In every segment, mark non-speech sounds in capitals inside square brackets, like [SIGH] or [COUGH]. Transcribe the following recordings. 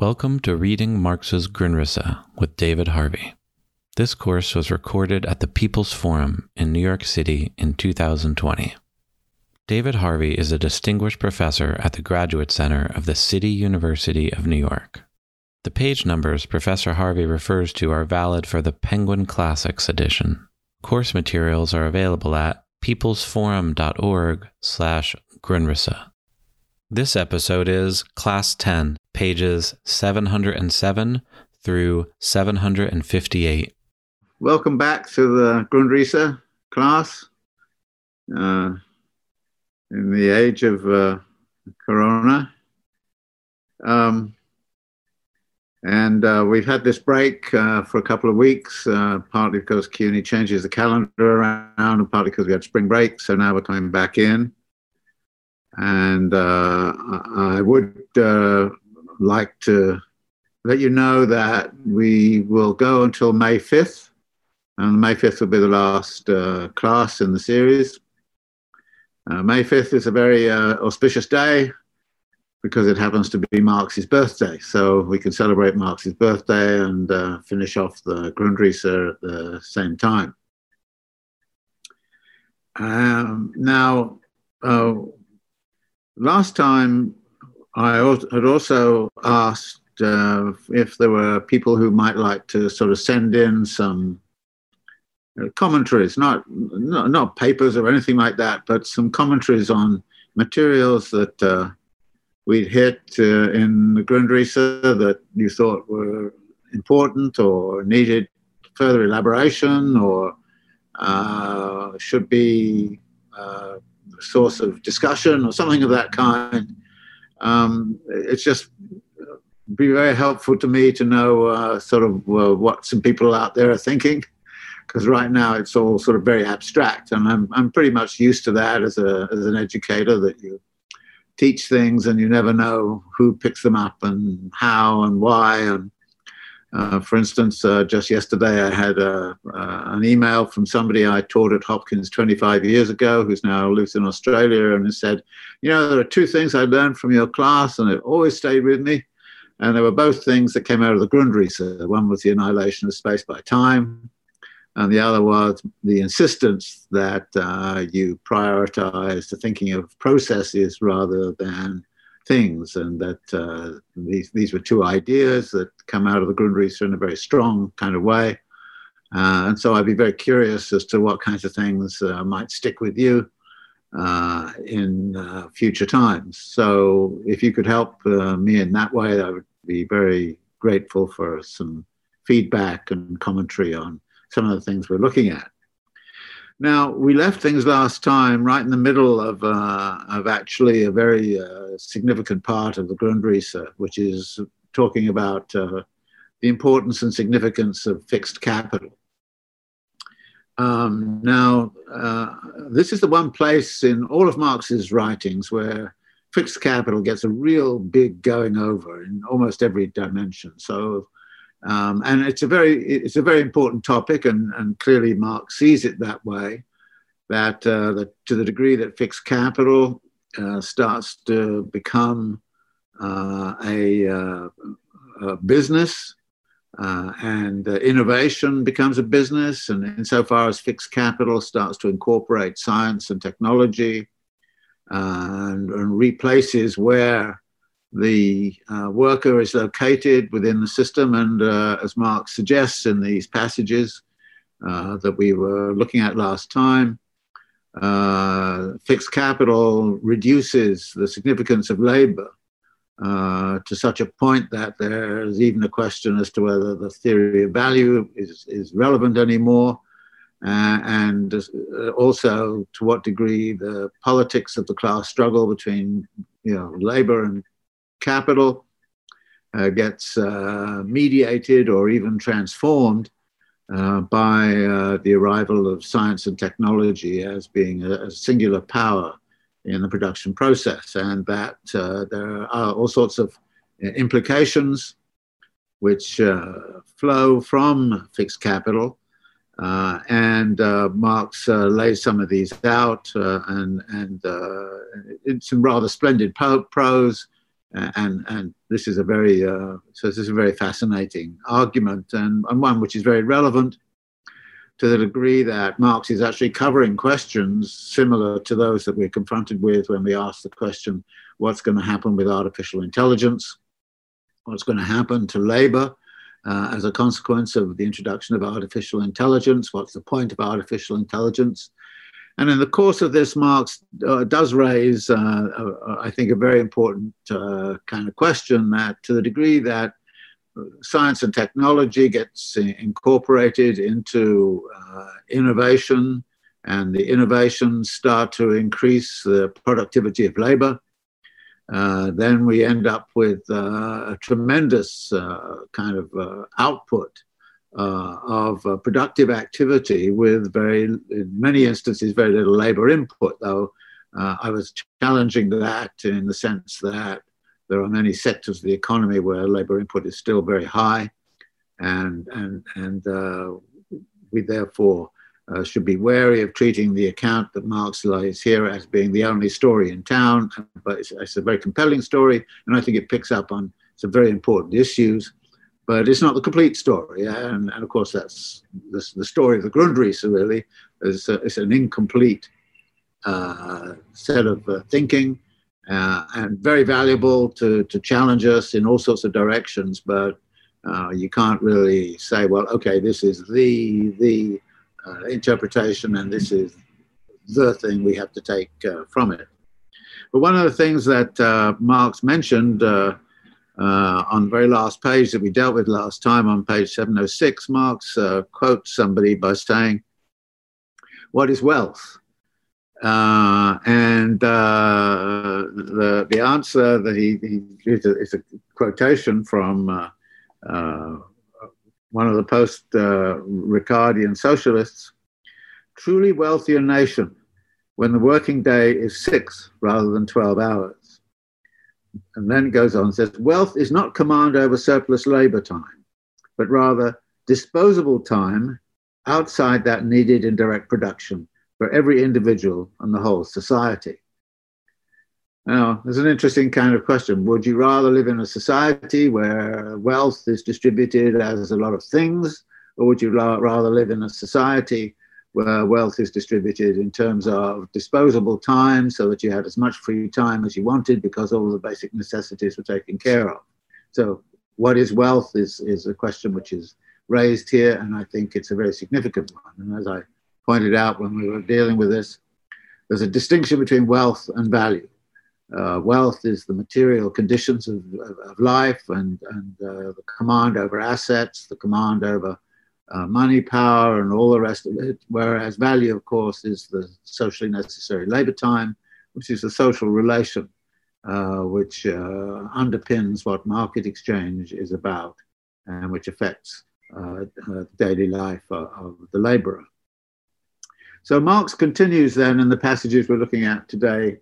Welcome to Reading Marx's Grundrisse with David Harvey. This course was recorded at the People's Forum in New York City in 2020. David Harvey is a distinguished professor at the Graduate Center of the City University of New York. The page numbers Professor Harvey refers to are valid for the Penguin Classics edition. Course materials are available at peoplesforum.org slash Grundrisse. This episode is Class 10, pages 707 through 758. Welcome back to the Grundrisse class. Uh, in the age of uh, Corona. Um, and uh, we've had this break uh, for a couple of weeks, uh, partly because CUNY changes the calendar around, and partly because we had spring break. So now we're coming back in. And uh, I would uh, like to let you know that we will go until May 5th. And May 5th will be the last uh, class in the series. Uh, May 5th is a very uh, auspicious day because it happens to be Marx's birthday. So we can celebrate Marx's birthday and uh, finish off the Grundrisse at the same time. Um, now, uh, last time I had also asked uh, if there were people who might like to sort of send in some uh, commentaries, not, not, not papers or anything like that, but some commentaries on materials that uh, we'd hit uh, in the Grundrisse that you thought were important or needed further elaboration or uh, should be uh, source of discussion or something of that kind. Um, it's just be very helpful to me to know uh, sort of uh, what some people out there are thinking because right now it's all sort of very abstract and I'm, I'm pretty much used to that as, a, as an educator that you teach things and you never know who picks them up and how and why. And uh, for instance, uh, just yesterday I had a, uh, an email from somebody I taught at Hopkins 25 years ago who's now lives in Australia and said, you know, there are two things I learned from your class and it always stayed with me. And there were both things that came out of the Grundrisse. One was the annihilation of space by time, and the other was the insistence that uh, you prioritize the thinking of processes rather than things, and that uh, these, these were two ideas that come out of the Grundrisse in a very strong kind of way. Uh, and so I'd be very curious as to what kinds of things uh, might stick with you uh, in uh, future times. So if you could help me in that way, I would be very grateful for some feedback and commentary on some of the things we're looking at. Now, we left things last time right in the middle of, uh, of actually a very uh, significant part of the Grundrisse, which is talking about uh, the importance and significance of fixed capital. Um, now, uh, this is the one place in all of Marx's writings where fixed capital gets a real big going over in almost every dimension. So, um, and it's a very it's a very important topic, and, and clearly Marx sees it that way. That, uh, to the degree that fixed capital uh, starts to become uh, a, uh, a, business, uh, and uh, innovation becomes a business, and insofar as fixed capital starts to incorporate science and technology, and, and replaces where the uh, worker is located within the system. And uh, as Marx suggests in these passages uh, that we were looking at last time, uh, fixed capital reduces the significance of labor uh, to such a point that there's even a question as to whether the theory of value is, is relevant anymore. Uh, and uh, also to what degree the politics of the class struggle between you know, labor and capital uh, gets uh, mediated or even transformed uh, by uh, the arrival of science and technology as being a, a, singular power in the production process, and that there are all sorts of implications which flow from fixed capital uh, and uh, Marx uh, lays some of these out uh, and, and uh, in some rather splendid prose Uh, and, and this is a very uh, so this is a very fascinating argument and, and one which is very relevant to the degree that Marx is actually covering questions similar to those that we're confronted with when we ask the question what's going to happen with artificial intelligence, what's going to happen to labor uh, as a consequence of the introduction of artificial intelligence, what's the point of artificial intelligence. And in the course of this, Marx uh, does raise, uh, I think, a very important uh, kind of question that to the degree that science and technology gets incorporated into uh, innovation and the innovations start to increase the productivity of labor, uh, then we end up with uh, a tremendous kind of output uh, of productive activity with very, in many instances, very little labor input, though I was challenging that in the sense that there are many sectors of the economy where labor input is still very high, and, and, and we therefore uh, should be wary of treating the account that Marx lays here as being the only story in town. But it's, it's, a very compelling story, and I think it picks up on some very important issues. But it's not the complete story, and, and of course that's the, the story of the Grundrisse. Really, it's, a, it's an incomplete uh, set of uh, thinking, uh, and very valuable to to challenge us in all sorts of directions. But uh, you can't really say, well, okay, this is the the uh, interpretation, and this is the thing we have to take uh, from it. But one of the things that uh, Marx mentioned uh, uh, on the very last page that we dealt with last time, on page 706, Marx uh, quotes somebody by saying, What is wealth? and the, the answer that he, he is, a, is a quotation from one of the post uh, Ricardian socialists, truly wealthier nation when the working day is six rather than 12 hours. And then goes on, and says, wealth is not command over surplus labor time, but rather disposable time outside that needed in direct production for every individual and the whole society. Now, there's an interesting kind of question. Would you rather live in a society where wealth is distributed as a lot of things, or would you rather live in a society where wealth is distributed in terms of disposable time so that you had as much free time as you wanted because all the basic necessities were taken care of? So, what is wealth is, is a question which is raised here, and I think it's a very significant one. And as I pointed out when we were dealing with this, there's a distinction between wealth and value. Uh, wealth is the material conditions of, of, of life and, and uh, the command over assets, the command over uh, money, power, and all the rest of it. Whereas value, of course, is the socially necessary labor time, which is the social relation uh, which uh, underpins what market exchange is about and which affects uh, daily life of the laborer. So Marx continues then in the passages we're looking at today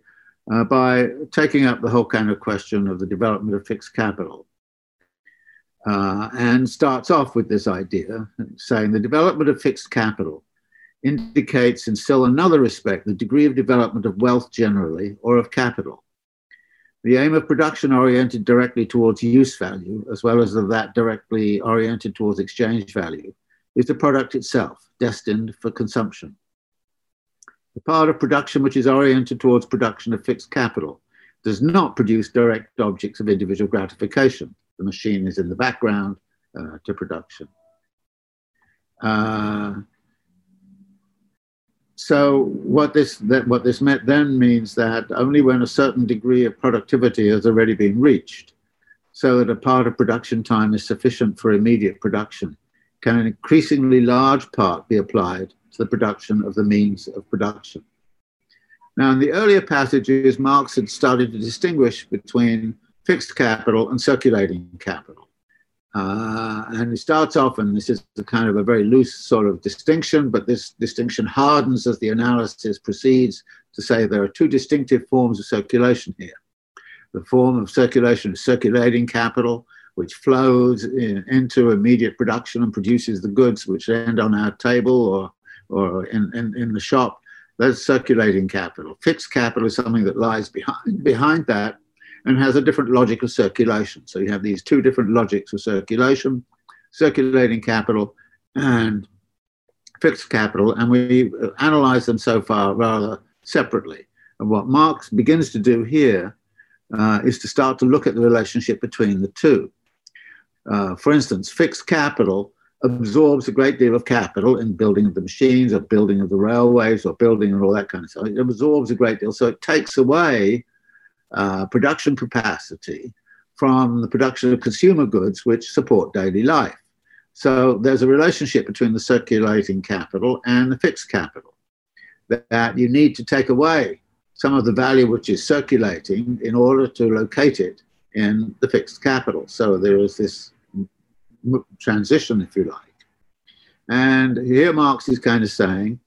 uh, by taking up the whole kind of question of the development of fixed capital. Uh, and starts off with this idea, saying the development of fixed capital indicates, in still another respect, the degree of development of wealth generally or of capital. The aim of production oriented directly towards use value, as well as of that directly oriented towards exchange value, is the product itself, destined for consumption. The part of production which is oriented towards production of fixed capital does not produce direct objects of individual gratification. The machine is in the background uh, to production. Uh, so what this that what this meant then means that only when a certain degree of productivity has already been reached, so that a part of production time is sufficient for immediate production, can an increasingly large part be applied to the production of the means of production. Now, in the earlier passages, Marx had started to distinguish between fixed capital and circulating capital. Uh, and he starts off, and this is a kind of a very loose sort of distinction, but this distinction hardens as the analysis proceeds to say there are two distinctive forms of circulation here. The form of circulation is circulating capital, which flows in, into immediate production and produces the goods which end on our table or or in, in, in the shop, that's circulating capital. Fixed capital is something that lies behind, behind that and has a different logic of circulation. So you have these two different logics of circulation, circulating capital and fixed capital, and we analyze them so far rather separately. And what Marx begins to do here uh, is to start to look at the relationship between the two. Uh, for instance, fixed capital absorbs a great deal of capital in building of the machines or building of the railways or building and all that kind of stuff. It absorbs a great deal. So it takes away uh, production capacity from the production of consumer goods which support daily life. So there's a relationship between the circulating capital and the fixed capital that, that you need to take away some of the value which is circulating in order to locate it in the fixed capital. So there is this transition, if you like. And here Marx is kind of saying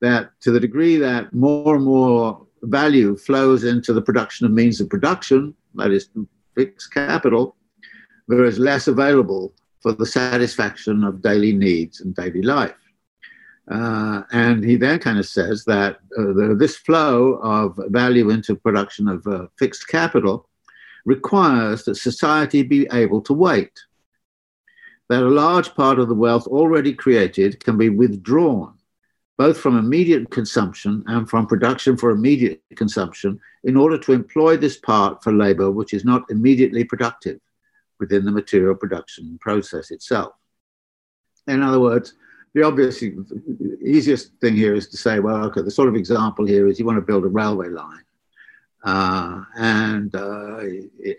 that to the degree that more and more value flows into the production of means of production, that is fixed capital, there is less available for the satisfaction of daily needs and daily life. Uh, and he then kind of says that uh, the, this flow of value into production of uh, fixed capital requires that society be able to wait that a large part of the wealth already created can be withdrawn, both from immediate consumption and from production for immediate consumption, in order to employ this part for labor which is not immediately productive within the material production process itself. In other words, the obvious, easiest thing here is to say, well, okay, the sort of example here is you want to build a railway line. Uh, and uh,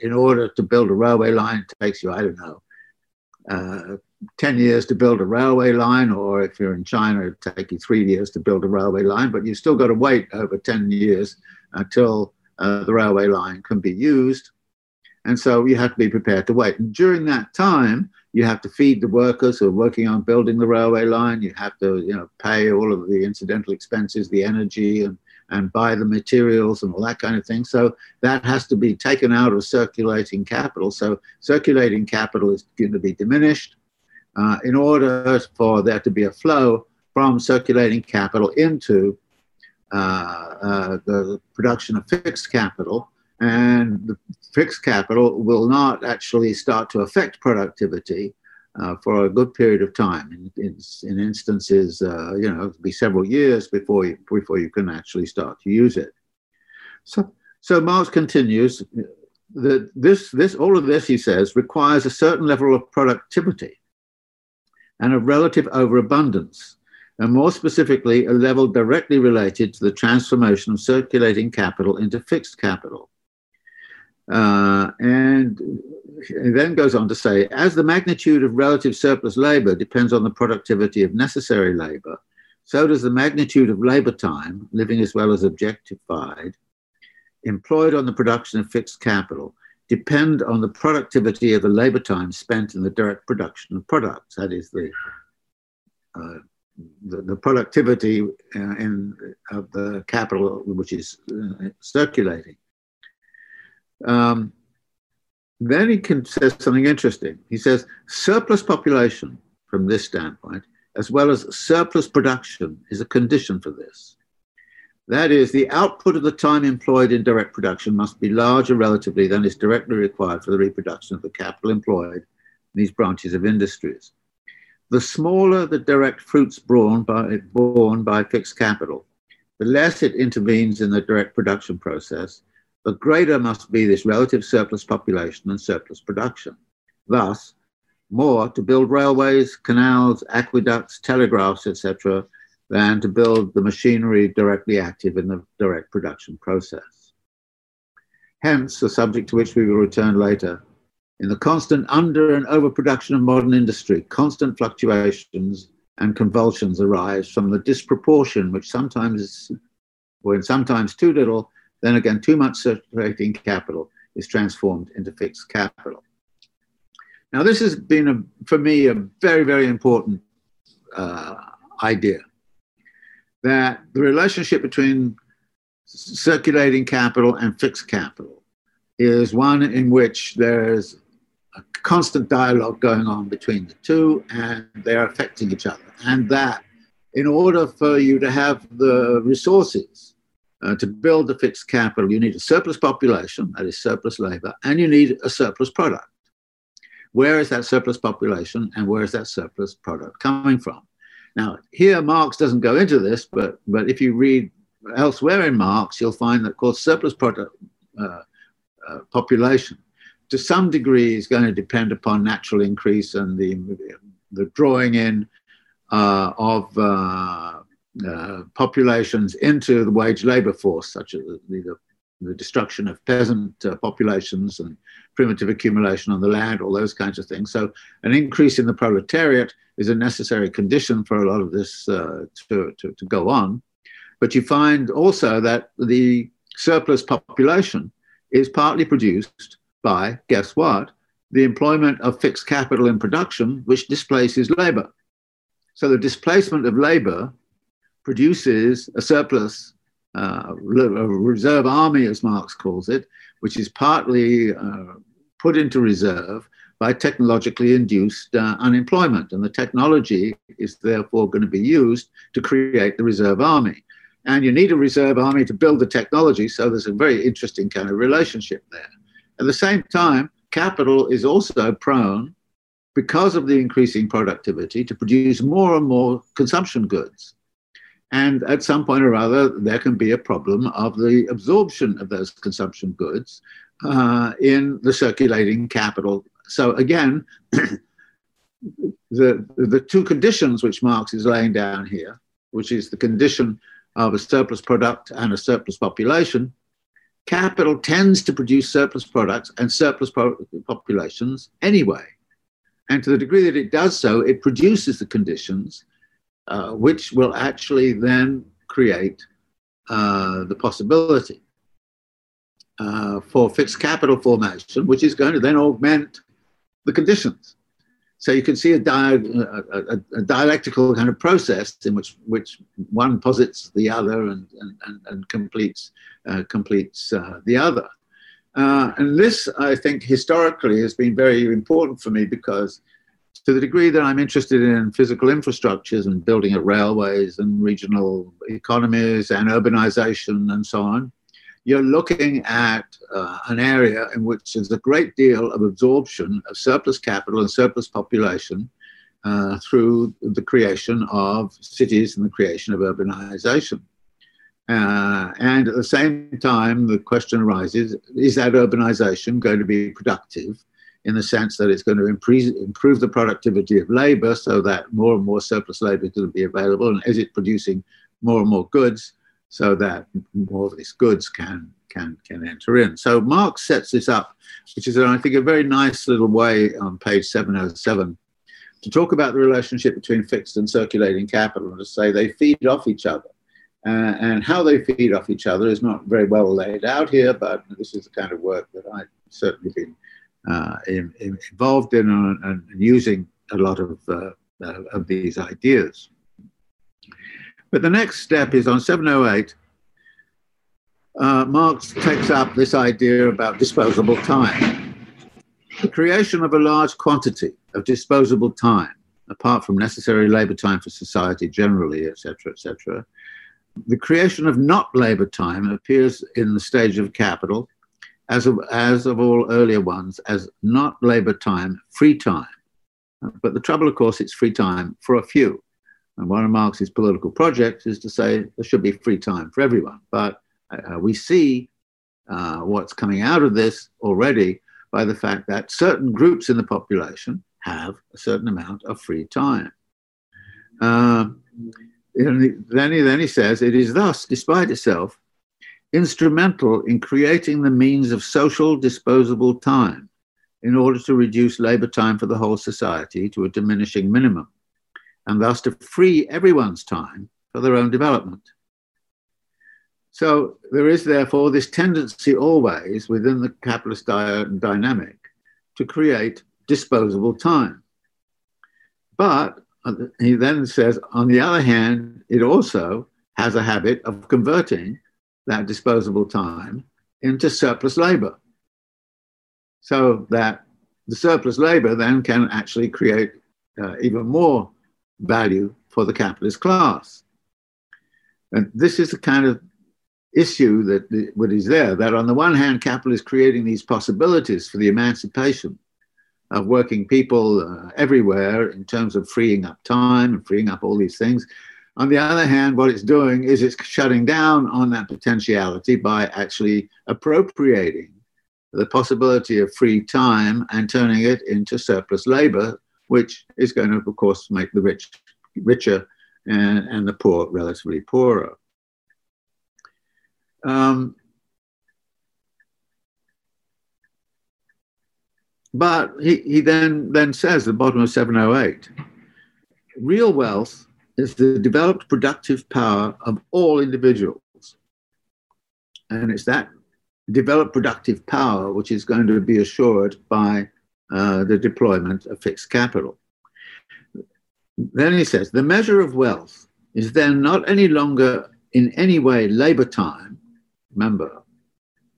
in order to build a railway line, it takes you, I don't know, uh, 10 years to build a railway line, or if you're in China, it'd take you three years to build a railway line, but you've still got to wait over 10 years until uh, the railway line can be used. And so you have to be prepared to wait. And during that time, you have to feed the workers who are working on building the railway line. You have to, you know, pay all of the incidental expenses, the energy and and buy the materials and all that kind of thing. So that has to be taken out of circulating capital. So circulating capital is going to be diminished uh, in order for there to be a flow from circulating capital into uh, uh, the production of fixed capital. And the fixed capital will not actually start to affect productivity uh, for a good period of time. In, in, in instances, uh, you know, it'll be several years before you, before you can actually start to use it. So, so Marx continues that this, this, all of this, he says, requires a certain level of productivity and of relative overabundance, and more specifically, a level directly related to the transformation of circulating capital into fixed capital. Uh, and he then goes on to say, as the magnitude of relative surplus labor depends on the productivity of necessary labor, so does the magnitude of labor time, living as well as objectified, employed on the production of fixed capital, depend on the productivity of the labor time spent in the direct production of products. That is the uh, the, the, productivity uh, in, of the capital which is uh, circulating. Um, then he can, says something interesting. He says surplus population, from this standpoint, as well as surplus production, is a condition for this. That is, the output of the time employed in direct production must be larger relatively than is directly required for the reproduction of the capital employed in these branches of industries. The smaller the direct fruits borne by, borne by fixed capital, the less it intervenes in the direct production process, the greater must be this relative surplus population and surplus production. Thus, more to build railways, canals, aqueducts, telegraphs, etc., than to build the machinery directly active in the direct production process. Hence, a subject to which we will return later, in the constant under and overproduction of modern industry, constant fluctuations and convulsions arise from the disproportion which sometimes, in sometimes too little, then again, too much circulating capital is transformed into fixed capital. Now, this has been, a, for me, a very, very important uh, idea that the relationship between circulating capital and fixed capital is one in which there's a constant dialogue going on between the two and they're affecting each other. And that in order for you to have the resources uh, to build the fixed capital, you need a surplus population, that is surplus labor, and you need a surplus product. Where is that surplus population and where is that surplus product coming from? Now, here Marx doesn't go into this, but, but if you read elsewhere in Marx, you'll find that, of course, surplus product uh, uh, population to some degree is going to depend upon natural increase and the, the drawing in uh, of uh, uh, populations into the wage labor force, such as the, the, destruction of peasant uh, populations and primitive accumulation on the land, all those kinds of things. So, an increase in the proletariat is a necessary condition for a lot of this uh, to, to, to go on. But you find also that the surplus population is partly produced by, guess what? The employment of fixed capital in production, which displaces labor. So the displacement of labor produces a surplus, uh, a reserve army, as Marx calls it, which is partly uh, put into reserve by technologically induced uh, unemployment. And the technology is therefore going to be used to create the reserve army. And you need a reserve army to build the technology. So there's a very interesting kind of relationship there. At the same time, capital is also prone because of the increasing productivity to produce more and more consumption goods. And at some point or other, there can be a problem of the absorption of those consumption goods uh, in the circulating capital. So again, [CLEARS THROAT] the, the two conditions which Marx is laying down here, which is the condition of a surplus product and a surplus population, capital tends to produce surplus products and surplus po- populations anyway. And to the degree that it does so, it produces the conditions uh, which will actually then create uh, the possibility uh, for fixed capital formation, which is going to then augment the conditions. So you can see a, di- a, a, a, dialectical kind of process in which, which one posits the other and, and, and, and completes, uh, completes uh, the other. Uh, and this, I think, historically has been very important for me because, to the degree that I'm interested in physical infrastructures and building of railways and regional economies and urbanization and so on, you're looking at uh, an area in which there's a great deal of absorption of surplus capital and surplus population uh, through the creation of cities and the creation of urbanization. Uh, and at the same time, the question arises is that urbanization going to be productive in the sense that it's going to improve, improve the productivity of labor so that more and more surplus labor is going to be available? And is it producing more and more goos so that more of these goods can, can, can enter in? So Marx sets this up, which is, I think, a very nice little way on page 707 to talk about the relationship between fixed and circulating capital and to say they feed off each other. Uh, and how they feed off each other is not very well laid out here, but this is the kind of work that I've certainly been uh, in, in involved in and, and, using a lot of, uh, uh, of these ideas. But the next step is on 708. Uh, Marx takes up this idea about disposable time. The creation of a large quantity of disposable time, apart from necessary labor time for society generally, etc., etc., the creation of not labor time appears in the stage of capital, as of, as of all earlier ones, as not labor time, free time. But the trouble, of course, it's free time for a few. And one of Marx's political projects is to say there should be free time for everyone. But uh, we see uh, what's coming out of this already by the fact that certain groups in the population have a certain amount of free time. Uh, then he, then he says, it is thus, despite itself, instrumental in creating the means of social disposable time in order to reduce labor time for the whole society to a diminishing minimum, and thus to free everyone's time for their own development. So there is therefore this tendency always within the capitalist dynamic to create disposable time. But he then says, on the other hand, it also has a habit of converting that disposable time into surplus labor. So that the surplus labor then can actually create uh, even more value for the capitalist class. And this is the kind of issue that what is there that on the one hand capital is creating these possibilities for the emancipation of working people uh, everywhere in terms of freeing up time and freeing up all these things on the other hand what it's doing is it's shutting down on that potentiality by actually appropriating the possibility of free time and turning it into surplus labor which is going to of course make the rich richer and, and the poor relatively poorer um, but he, he then, then says, at the bottom of 708, real wealth is the developed productive power of all individuals. And it's that developed productive power which is going to be assured by uh, the deployment of fixed capital. Then he says, the measure of wealth is then not any longer in any way labor time, Remember,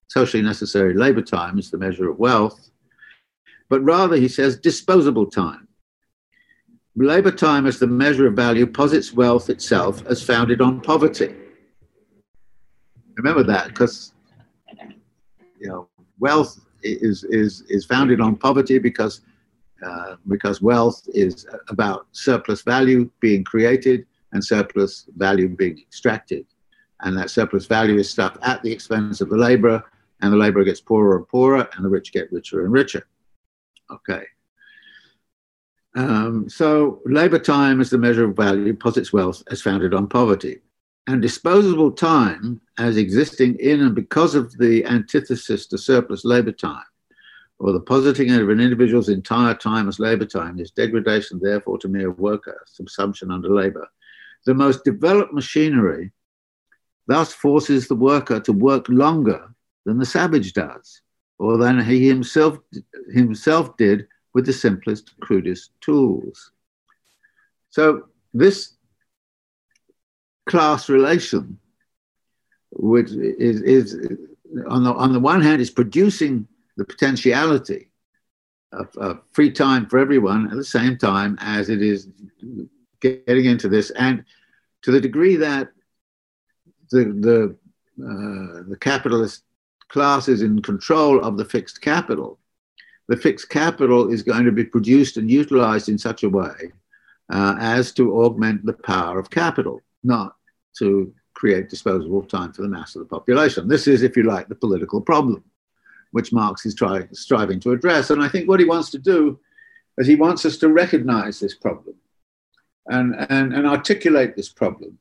socially necessary labor time is the measure of wealth, but rather, he says, disposable time. Labor time as the measure of value posits wealth itself as founded on poverty. Remember that, because you know wealth is is is founded on poverty because uh, because wealth is about surplus value being created and surplus value being extracted and that surplus value is stuff at the expense of the laborer, and the laborer gets poorer and poorer, and the rich get richer and richer. Okay. Um, so labor time as the measure of value posits wealth as founded on poverty. And disposable time as existing in and because of the antithesis to surplus labor time, or the positing of an individual's entire time as labor time is degradation, therefore, to mere worker, subsumption under labor. The most developed machinery thus forces the worker to work longer than the savage does, or than he himself, himself did with the simplest, crudest tools. So, this class relation, which is, is on, the, on the one hand, is producing the potentiality of, of free time for everyone at the same time as it is getting into this. And to the degree that the the uh, the capitalist class is in control of the fixed capital, the fixed capital is going to be produced and utilized in such a way uh, as to augment the power of capital, not to create disposable time for the mass of the population. This is, if you like, the political problem, which Marx is try, striving to address. And I think what he wants to do is he wants us to recognize this problem and, and, and articulate this problem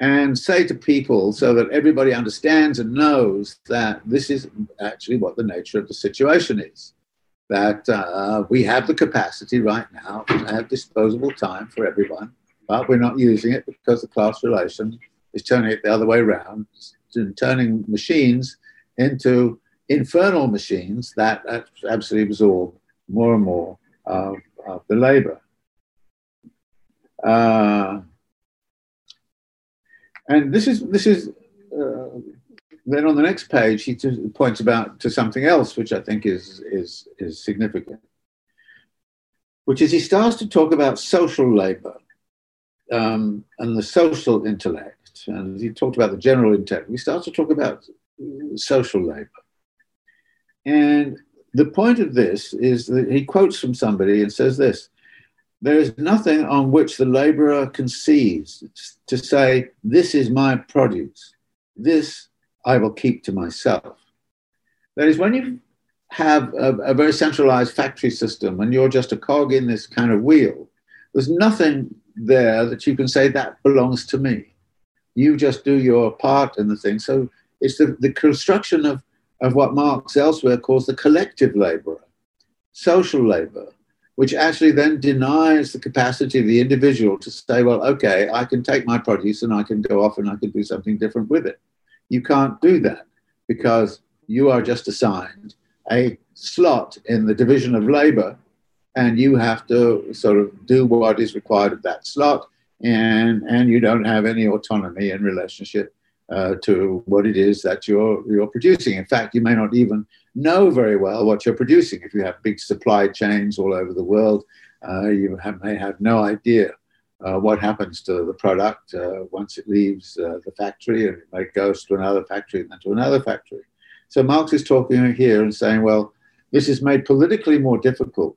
and say to people so that everybody understands and knows that this is actually what the nature of the situation is. That uh, we have the capacity right now to have disposable time for everyone, but we're not using it because the class relation is turning it the other way around, turning machines into infernal machines that absolutely absorb more and more of, of the labor. Uh, and this is this is uh, then on the next page he points about to something else which I think is is is significant, which is he starts to talk about social labor um, and the social intellect, and he talked about the general intellect. He starts to talk about social labor, and the point of this is that he quotes from somebody and says this there is nothing on which the laborer seize to say, This is my produce, this I will keep to myself. That is, when you have a, a very centralized factory system and you're just a cog in this kind of wheel, there's nothing there that you can say, That belongs to me. You just do your part in the thing. So it's the, the construction of, of what Marx elsewhere calls the collective laborer, social labor which actually then denies the capacity of the individual to say, well, okay, I can take my produce and I can go off and I can do something different with it. You can't do that because you are just assigned a slot in the division of labor and you have to sort of do what is required of that slot and, and you don't have any autonomy in relationship uh, to what it is that you're, you're producing. In fact, you may not even know very well what you're producing. If you have big supply chains all over the world, uh, you have, may have no idea uh, what happens to the product uh, once it leaves uh, the factory and it goes to another factory and then to another factory. So Marx is talking here and saying, well, this is made politically more difficult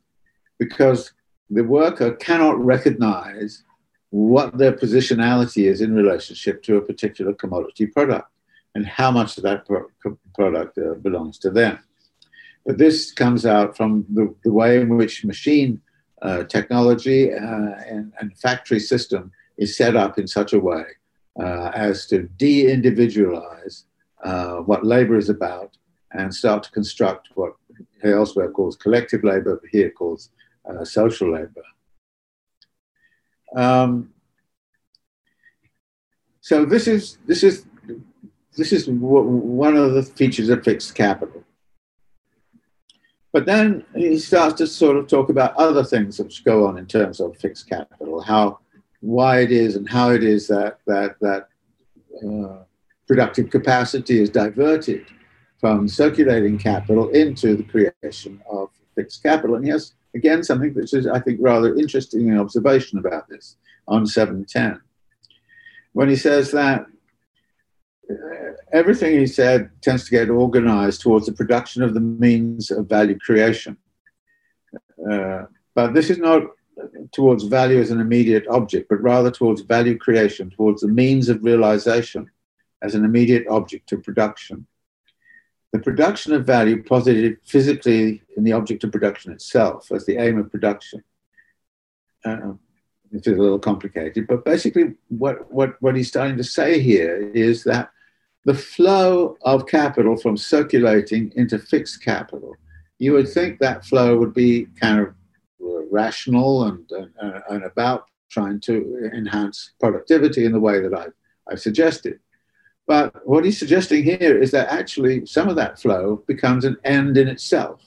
because the worker cannot recognize what their positionality is in relationship to a particular commodity product and how much of that pro- product uh, belongs to them. But this comes out from the, the way in which machine uh, technology uh, and, and, factory system is set up in such a way uh, as to de individualize uh, what labor is about and start to construct what he elsewhere calls collective labor, but here calls uh, social labor. Um, so this is this is this is one of the features of fixed capital. But then he starts to sort of talk about other things which go on in terms of fixed capital, how why it is and how it is that that that uh, productive capacity is diverted from circulating capital into the creation of fixed capital. And he has again something which is I think rather interesting observation about this on 710 when he says that everything he said tends to get organized towards the production of the means of value creation. Uh, but this is not towards value as an immediate object, but rather towards value creation, towards the means of realization as an immediate object of production. The production of value posited physically in the object of production itself as the aim of production. Uh, this is a little complicated, but basically, what, what, what he's starting to say here is that the flow of capital from circulating into fixed capital, you would think that flow would be kind of rational and, and, and about trying to enhance productivity in the way that I've, I've suggested. But what he's suggesting here is that actually some of that flow becomes an end in itself.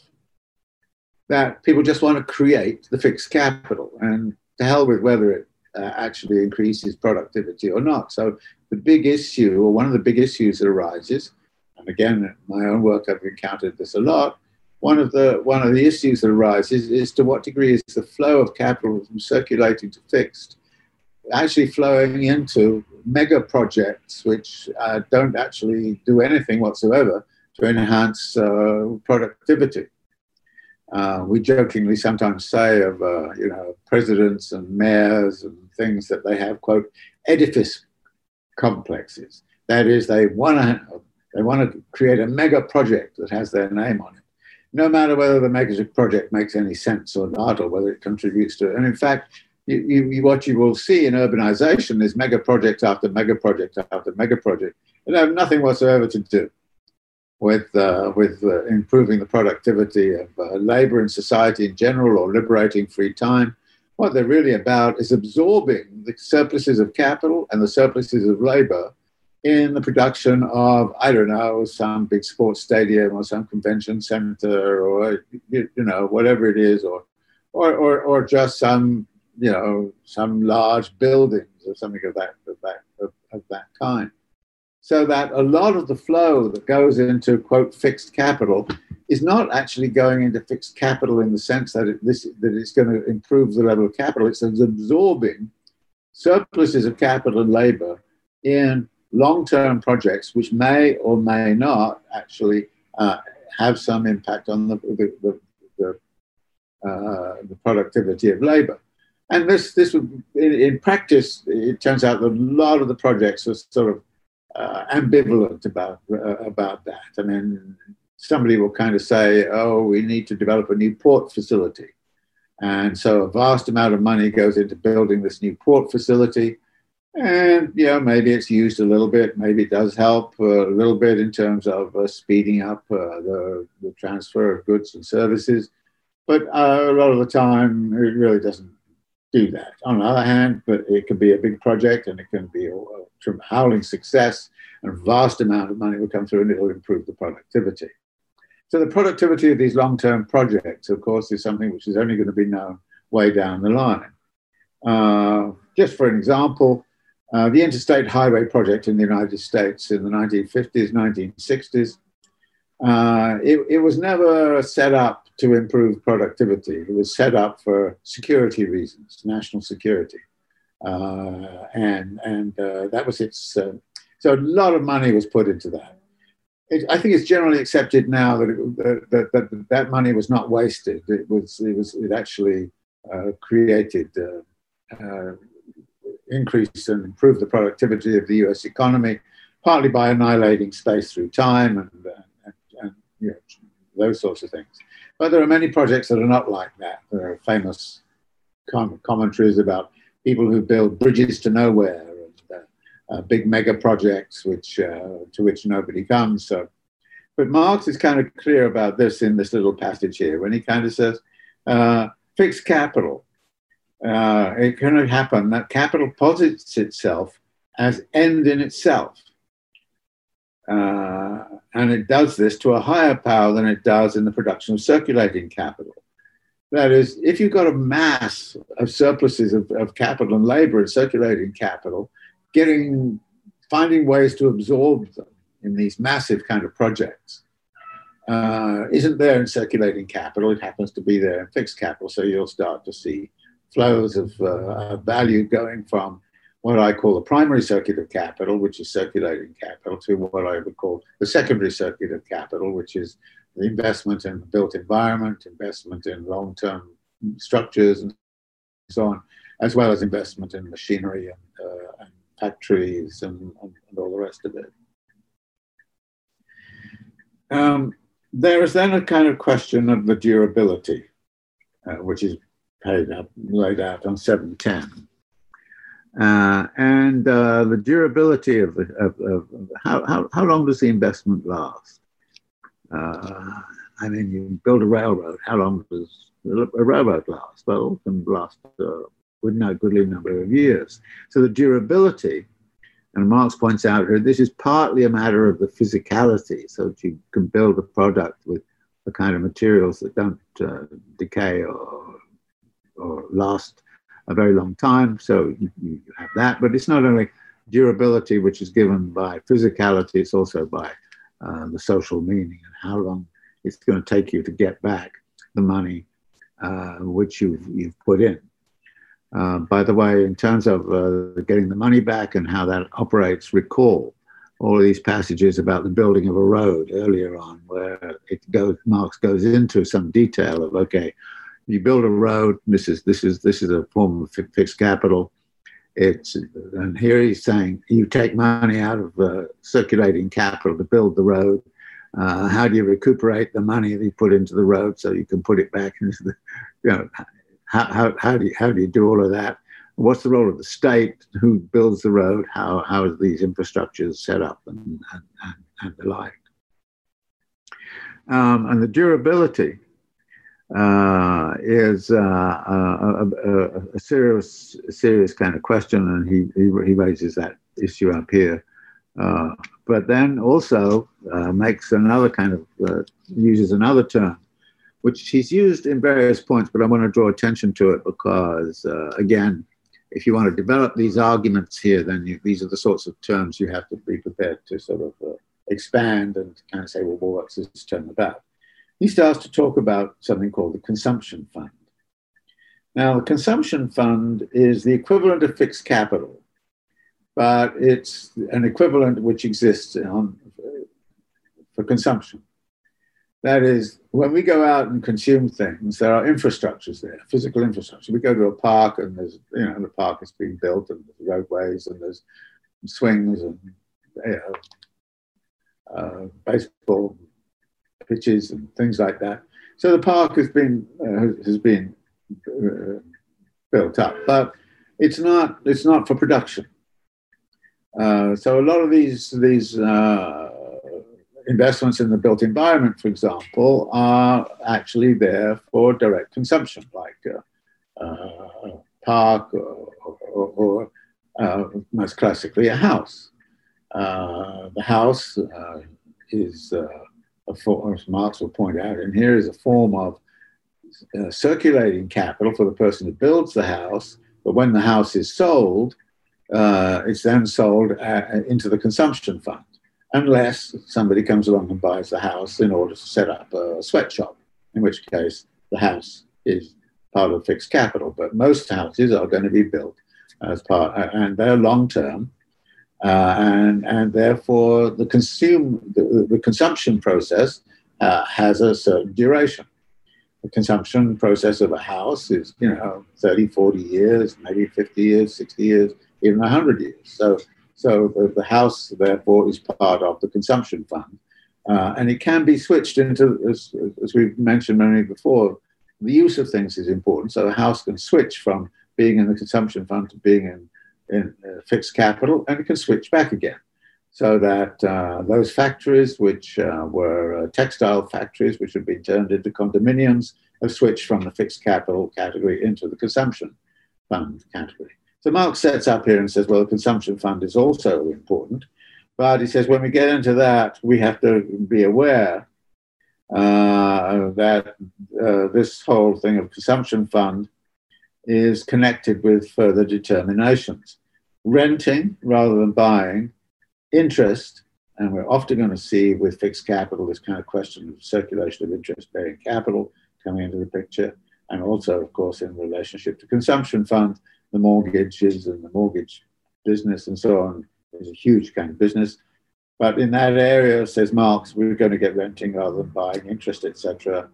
That people just want to create the fixed capital and to hell with whether it uh, actually increases productivity or not. So the big issue, or one of the big issues that arises, and again, in my own work, I've encountered this a lot. One of the one of the issues that arises is to what degree is the flow of capital from circulating to fixed actually flowing into mega projects which uh, don't actually do anything whatsoever to enhance uh, productivity. Uh, we jokingly sometimes say of uh, you know presidents and mayors and things that they have quote edifice complexes. That is, they want to they want to create a mega project that has their name on it, no matter whether the mega project makes any sense or not, or whether it contributes to it. And in fact, you, you, what you will see in urbanization is mega project after mega project after mega project that have nothing whatsoever to do with, uh, with uh, improving the productivity of uh, labor in society in general or liberating free time. What they're really about is absorbing the surpluses of capital and the surpluses of labor in the production of, I don't know, some big sports stadium or some convention center or, you, you know, whatever it is, or, or, or, or just some, you know, some large buildings or something of that, of that, of, of that kind so that a lot of the flow that goes into quote fixed capital is not actually going into fixed capital in the sense that it, this, that it's going to improve the level of capital. It's absorbing surpluses of capital and labor in long-term projects, which may or may not actually uh, have some impact on the, the, the, the, uh, the productivity of labor. And this, this would, in, in, practice, it turns out that a lot of the projects are sort of uh, ambivalent about uh, about that. I mean, somebody will kind of say, "Oh, we need to develop a new port facility," and so a vast amount of money goes into building this new port facility. And yeah, maybe it's used a little bit. Maybe it does help uh, a little bit in terms of uh, speeding up uh, the, the transfer of goods and services. But uh, a lot of the time, it really doesn't do that. On the other hand, but it can be a big project and it can be a, a howling success and a vast amount of money will come through and it will improve the productivity. So the productivity of these long-term projects, of course, is something which is only going to be known way down the line. Uh, just for an example, uh, the Interstate Highway Project in the United States in the 1950s, 1960s, uh, it, it was never set up to improve productivity. It was set up for security reasons, national security. uh, and and uh, that was its. Uh, so a lot of money was put into that. It, I think it's generally accepted now that, it, that, that, that money was not wasted. It was it was it actually uh, created uh, increase and improve the productivity of the U.S. economy, partly by annihilating space through time and, and, and you know, those sorts of things. But there are many projects that are not like that. There are famous com- commentaries about people who build bridges to nowhere and uh, uh, big mega projects which uh, to which nobody comes. So, but Marx is kind of clear about this in this little passage here when he kind of says, uh, "Fixed capital. Uh, it can happen that capital posits itself as end in itself." Uh, and it does this to a higher power than it does in the production of circulating capital. That is, if you've got a mass of surpluses of, of capital and labor and circulating capital, getting finding ways to absorb them in these massive kind of projects uh, isn't there in circulating capital. It happens to be there in fixed capital. So you'll start to see flows of uh, value going from what I call the primary circuit of capital, which is circulating capital, to what I would call the secondary circuit of capital, which is the investment in the built environment, investment in long term structures, and so on, as well as investment in machinery and, uh, and factories and, and, and, all the rest of it. Um, there is then a kind of question of the durability, uh, which is paid up, laid out on 710. Uh, and uh, the durability of, the, of, of how, how, how, long does the investment last? Uh, I mean, you build a railroad, how long does a railroad last? Well, it can last uh, a goodly number of years. So the durability, and Marx points out here, this is partly a matter of the physicality, so that you can build a product with the kind of materials that don't uh, decay or, or last a very long time. So you, you have that, but it's not only durability, which is given by physicality, it's also by uh, the social meaning and how long it's going to take you to get back the money uh, which you've, you've put in. Uh, by the way, in terms of uh, getting the money back and how that operates, recall all of these passages about the building of a road earlier on, where it goes, Marx goes into some detail of okay, you build a road. This is this is this is a form of fixed capital. It's and here he's saying you take money out of uh, circulating capital to build the road. Uh, how do you recuperate the money that you put into the road so you can put it back into the, you know, how, how, how, do you, how do you do all of that? What's the role of the state? Who builds the road? How, how are these infrastructures set up and, and, and, and the like? Um, and the durability uh, is uh, a, a, a, serious, serious kind of question, and he, he, he raises that issue up here. Uh, but then also uh, makes another kind of uh, uses another term, which he's used in various points, but I want to draw attention to it because uh, again, if you want to develop these arguments here, then you, these are the sorts of terms you have to be prepared to sort of expand and kind of say, well, well what's this term about? He starts to talk about something called the consumption fund. Now, the consumption fund is the equivalent of fixed capital, but it's an equivalent which exists on, for consumption. That is, when we go out and consume things, there are infrastructures there, physical infrastructure. We go to a park and there's, you know, the park is being built and there's roadways and there's swings and you know, uh, baseball pitches and things like that. So the park has been uh, has been uh, built up, but it's not it's not for production. Uh, so a lot of these these uh, investments in the built environment, for example, are actually there for direct consumption, like a, uh, park or, or, or uh, most classically a house. the house is as Marx will point out, and here is a form of uh, circulating capital for the person who builds the house. But when the house is sold, uh, it's then sold uh, into the consumption fund, unless somebody comes along and buys the house in order to set up a sweatshop, in which case the house is part of fixed capital. But most houses are going to be built as part, and they're long term. Uh, and, and therefore, the, consume, the, the consumption process uh, has a certain duration. The consumption process of a house is, you know, 30, 40 years, maybe 50 years, 60 years, even 100 years. So, so the, the house, therefore, is part of the consumption fund. Uh, and it can be switched into, as, as we've mentioned many before, the use of things is important. So a house can switch from being in the consumption fund to being in, in uh, fixed capital, and it can switch back again. So that uh, those factories, which uh, were uh, textile factories, which had been turned into condominiums, have switched from the fixed capital category into the consumption fund category. So Marx sets up here and says, well, the consumption fund is also important. But he says, when we get into that, we have to be aware uh, that uh, this whole thing of consumption fund is connected with further determinations. Renting rather than buying, interest, and we're often going to see with fixed capital this kind of question of circulation of interest bearing capital coming into the picture, and also, of course, in relationship to consumption fund, the mortgages and the mortgage business and so on is a huge kind of business. But in that area, says Marx, we're going to get renting rather than buying interest, etc.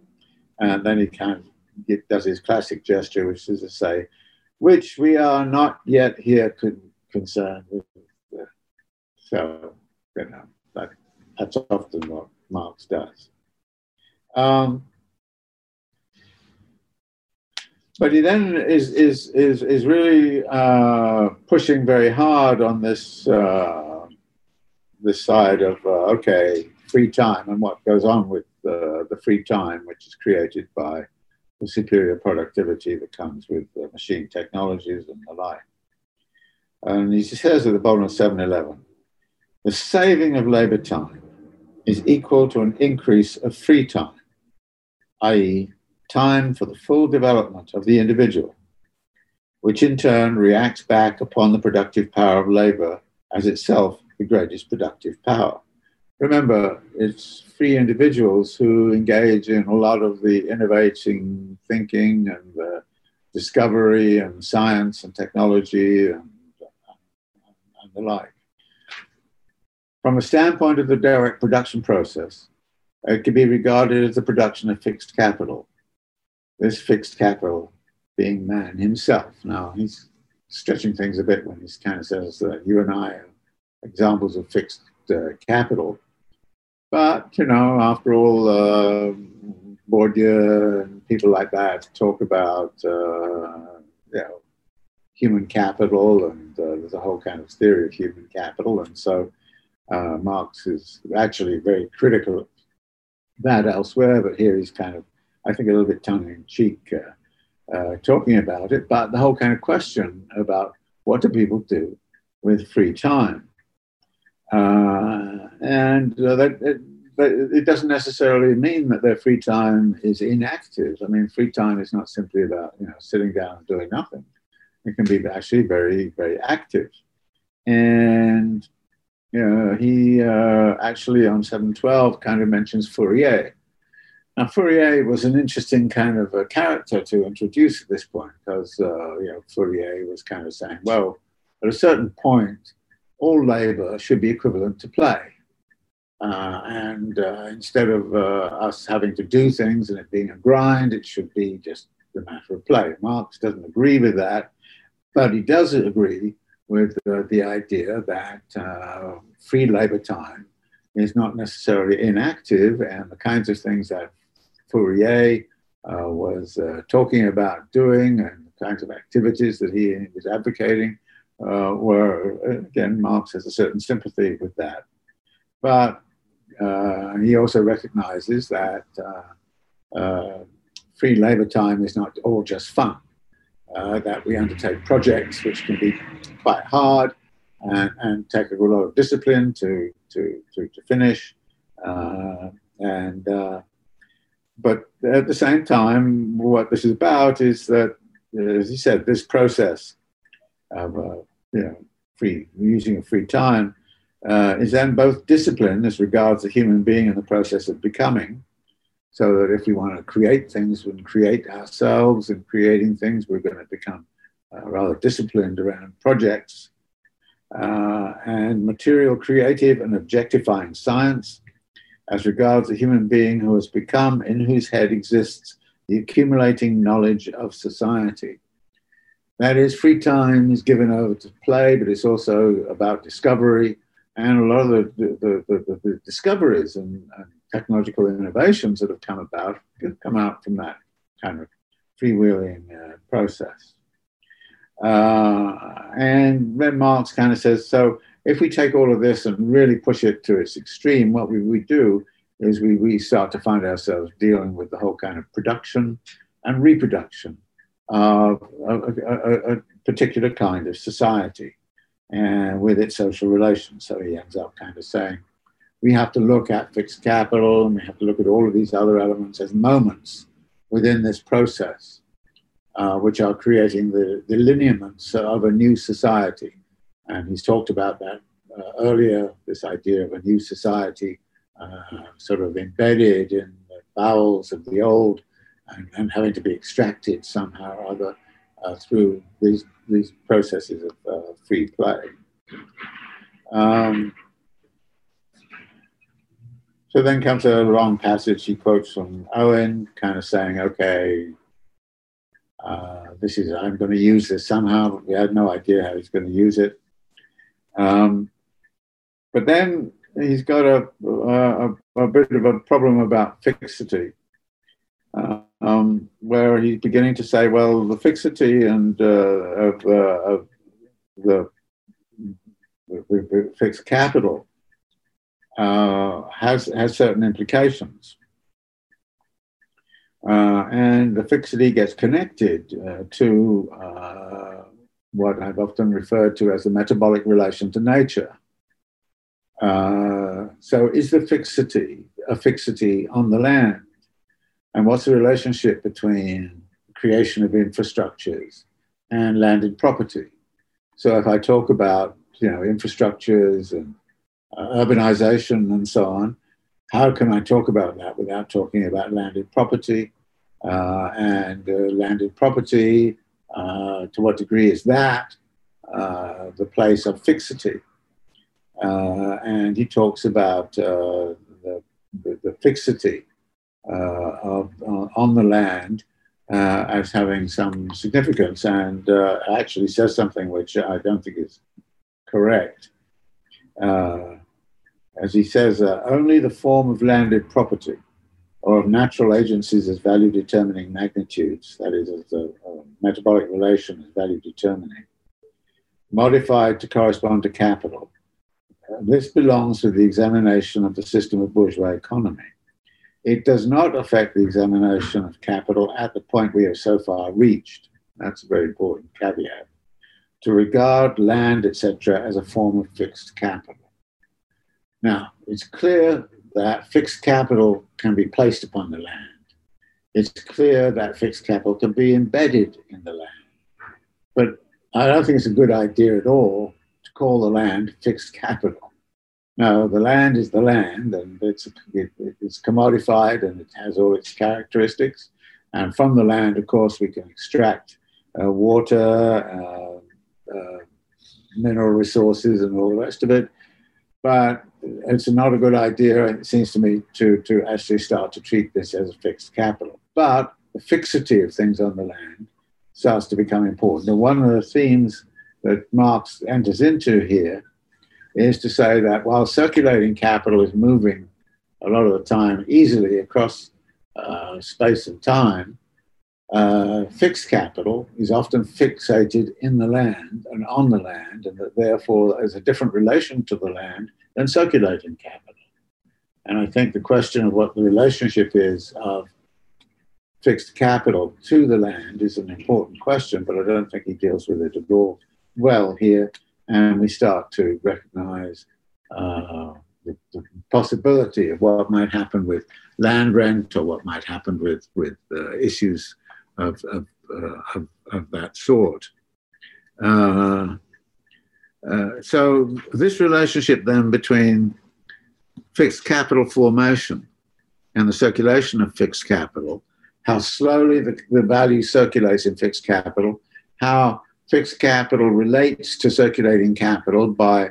And then he kind of does his classic gesture, which is to say, which we are not yet here con- concerned with. So, you know, that, that's often what Marx does. Um, but he then is is is is really uh, pushing very hard on this uh, this side of uh, okay free time and what goes on with the free time which is created by the superior productivity that comes with machine technologies and the like. And he says at the bottom of 711, the saving of labor time is equal to an increase of free time, i.e., time for the full development of the individual, which in turn reacts back upon the productive power of labor as itself the greatest productive power. Remember, it's free individuals who engage in a lot of the innovating thinking and the discovery and science and technology and the like. From a standpoint of the direct production process, it can be regarded as the production of fixed capital, this fixed capital being man himself. Now, he's stretching things a bit when he kind of says that you and I are examples of fixed uh, capital. But, you know, after all, uh, Bourdieu and people like that talk about, uh, you know, human capital, and uh, there's a whole kind of theory of human capital. And so uh, Marx is actually very critical of that elsewhere, but here he's kind of I think, a little bit tongue in cheek uh, uh, talking about it, but the whole kind of question about what do people do with free time. Uh, and uh, that, it, but it doesn't necessarily mean that their free time is inactive. I mean, free time is not simply about you know sitting down and doing nothing. It can be actually very very active. And he uh, actually on 712 kind of mentions Fourier now, Fourier was an interesting kind of a character to introduce at this point because uh, you know Fourier was kind of saying, well, at a certain point, all labor should be equivalent to play. Uh, and uh, instead of uh, us having to do things and it being a grind, it should be just a matter of play. Marx doesn't agree with that, but he does agree with uh, the idea that uh, free labor time is not necessarily inactive and the kinds of things that Fourier uh, was uh, talking about doing and the kinds of activities that he was advocating uh, were, again, Marx has a certain sympathy with that. But uh, he also recognizes that free labor time is not all just fun, that we undertake projects which can be quite hard and, and take a lot of discipline to, to, to, to finish. and but at the same time, what this is about is that, as you said, this process of uh, you know, free using free time uh, is then both discipline as regards the human being and the process of becoming, so that if we want to create things and create ourselves and creating things, we're going to become uh, rather disciplined around projects uh, and material, creative, and objectifying science as regards a human being who has become, in whose head exists the accumulating knowledge of society. That is, free time is given over to play, but it's also about discovery. And a lot of the, the, the, the discoveries and, and, technological innovations that have come about have come out from that kind of freewheeling uh, process. Uh, and then Marx kind of says, so if we take all of this and really push it to its extreme, what we, we do is we, we start to find ourselves dealing with the whole kind of production and reproduction of a, a, a particular kind of society and with its social relations. So he ends up kind of saying, we have to look at fixed capital and we have to look at all of these other elements as moments within this process uh, which are creating the, the lineaments of a new society. And he's talked about that uh, earlier this idea of a new society uh, sort of embedded in the bowels of the old and, and having to be extracted somehow or other uh, through these, these processes of uh, free play. Um, so then comes a long passage he quotes from Owen, kind of saying, okay, uh, this is, I'm going to use this somehow. We had no idea how he's going to use it. Um, but then he's got a, a, a, bit of a problem about fixity, uh, um, where he's beginning to say, well, the fixity and uh, of, uh, of the, the, fixed capital uh, has, has certain implications. Uh, and the fixity gets connected uh, to uh, what I've often referred to as the metabolic relation to nature. Uh, so, is the fixity a fixity on the land? And what's the relationship between creation of infrastructures and landed property? So, if I talk about you know infrastructures and urbanization and so on, how can I talk about that without talking about landed property uh, and uh, landed property. Uh, to what degree is that the place of fixity? and he talks about the, the, the, fixity of, on the land uh, as having some significance and uh, actually says something which I don't think is correct. Uh, as he says, only the form of landed property or of natural agencies as value determining magnitudes, that is, as a, uh, metabolic relation as value determining, modified to correspond to capital. Uh, this belongs to the examination of the system of bourgeois economy. It does not affect the examination of capital at the point we have so far reached. That's a very important caveat. To regard land, etc., as a form of fixed capital. Now, it's clear that fixed capital can be placed upon the land. It's clear that fixed capital can be embedded in the land. But I don't think it's a good idea at all to call the land fixed capital. No, the land is the land, and it's, it, it's commodified and it has all its characteristics. And from the land, of course, we can extract uh, water, uh, uh, mineral resources, and all the rest of it. But it's not a good idea, it seems to me, to, to actually start to treat this as a fixed capital. But the fixity of things on the land starts to become important. And one of the themes that Marx enters into here is to say that while circulating capital is moving a lot of the time easily across uh, space and time, uh, fixed capital is often fixated in the land and on the land, and that therefore there's a different relation to the land than circulating capital. And I think the question of what the relationship is of fixed capital to the land is an important question, but I don't think he deals with it at all well here. And we start to recognize uh, the, the, possibility of what might happen with land rent or what might happen with, with uh, issues of, of, uh, of, of, that sort. Uh, uh, so this relationship then between fixed capital formation and the circulation of fixed capital, how slowly the, the value circulates in fixed capital, how fixed capital relates to circulating capital by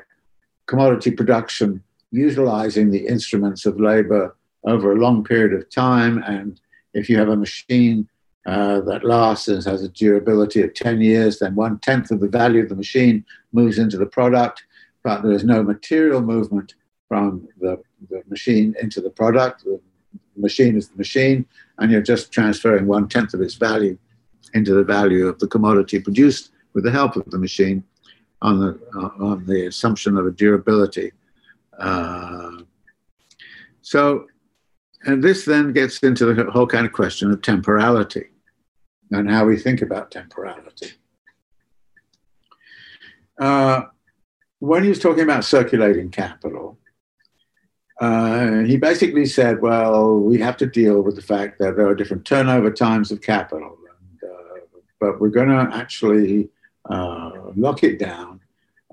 commodity production utilizing the instruments of labor over a long period of time. And if you have a machine uh, that lasts and has a durability of 10 years, then one tenth of the value of the machine moves into the product, but there is no material movement from the, the machine into the product. The machine is the machine, and you're just transferring one tenth of its value into the value of the commodity produced with the help of the machine on the, uh, on the assumption of a durability. Uh, so, and this then gets into the whole kind of question of temporality and how we think about temporality. Uh, when he was talking about circulating capital, uh, he basically said, well, we have to deal with the fact that there are different turnover times of capital, and, uh, but we're going to actually uh, lock it down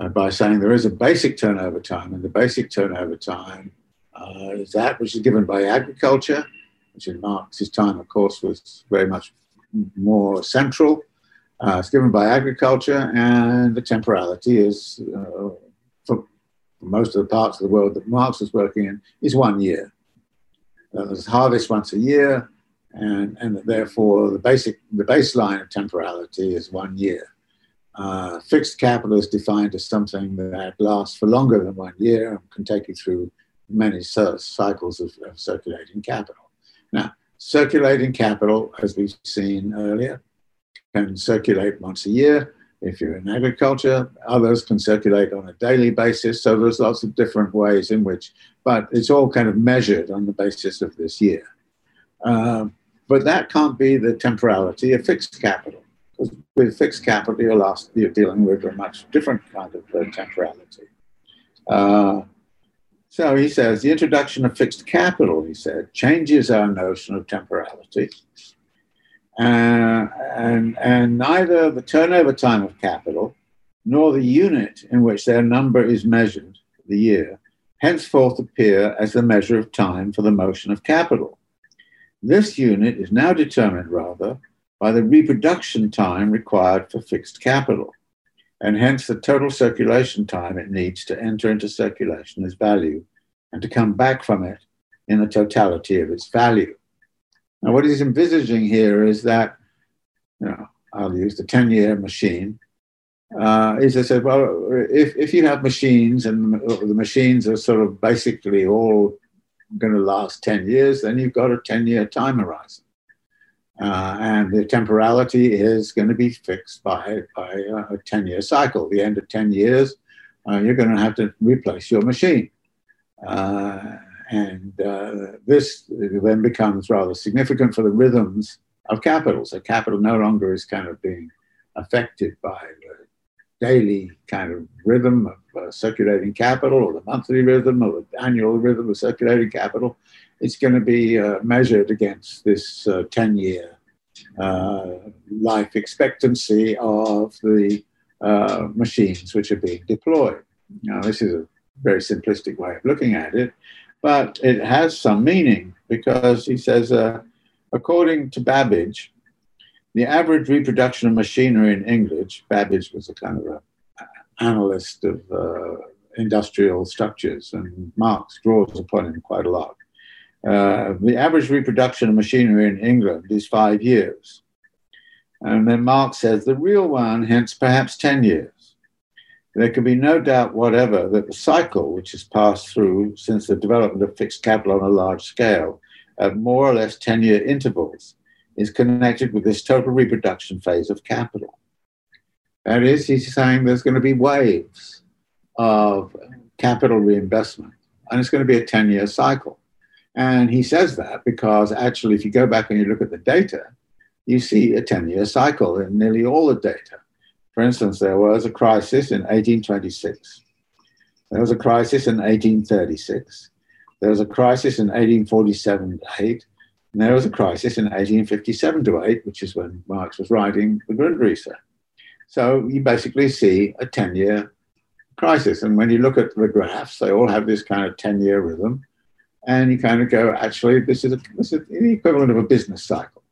uh, by saying there is a basic turnover time, and the basic turnover time uh, is that which is given by agriculture, which in Marx's time, of course, was very much more central. Uh, it's given by agriculture, and the temporality is for most of the parts of the world that Marx was working in, is one year. Uh, there's harvest once a year, and, and therefore the basic the baseline of temporality is one year. Uh, fixed capital is defined as something that lasts for longer than one year and can take you through many cycles of, of circulating capital. Now, circulating capital, as we've seen earlier, can circulate once a year if you're in agriculture, others can circulate on a daily basis. So there's lots of different ways in which, but it's all kind of measured on the basis of this year. Um, but that can't be the temporality of fixed capital. Because with fixed capital, you're, last, you're dealing with a much different kind of uh, temporality. Uh, so he says the introduction of fixed capital, he said, changes our notion of temporality uh, and, and neither the turnover time of capital nor the unit in which their number is measured, the year, henceforth appear as the measure of time for the motion of capital. This unit is now determined rather by the reproduction time required for fixed capital, and hence the total circulation time it needs to enter into circulation as value and to come back from it in the totality of its value. Now, what he's envisaging here is that, you know, I'll use the 10 year machine. Uh, is I said, well, if, if you have machines and the machines are sort of basically all going to last 10 years, then you've got a 10 year time horizon. Uh, and the temporality is going to be fixed by, by a 10 year cycle. The end of 10 years, uh, you're going to have to replace your machine. Uh, and uh, this then becomes rather significant for the rhythms of capital. So capital no longer is kind of being affected by the daily kind of rhythm of uh, circulating capital or the monthly rhythm or the annual rhythm of circulating capital. It's going to be uh, measured against this uh, 10 year uh, life expectancy of the uh, machines which are being deployed. Now, this is a very simplistic way of looking at it. But it has some meaning because he says, according to Babbage, the average reproduction of machinery in England, Babbage was a kind of a analyst of uh, industrial structures, and Marx draws upon him quite a lot. Uh, the average reproduction of machinery in England is five years. And then Marx says the real one, hence perhaps 10 years. There can be no doubt whatever that the cycle, which has passed through since the development of fixed capital on a large scale, at more or less 10 year intervals, is connected with this total reproduction phase of capital. That is, he's saying there's going to be waves of capital reinvestment, and it's going to be a 10 year cycle. And he says that because actually, if you go back and you look at the data, you see a 10 year cycle in nearly all the data. For instance, there was a crisis in 1826. There was a crisis in 1836. There was a crisis in 1847 to 8. And there was a crisis in 1857 to 8, which is when Marx was writing the Grundrisse. So you basically see a 10 year crisis. And when you look at the graphs, they all have this kind of 10 year rhythm. And you kind of go, actually, this is, a, this is the equivalent of a business cycle.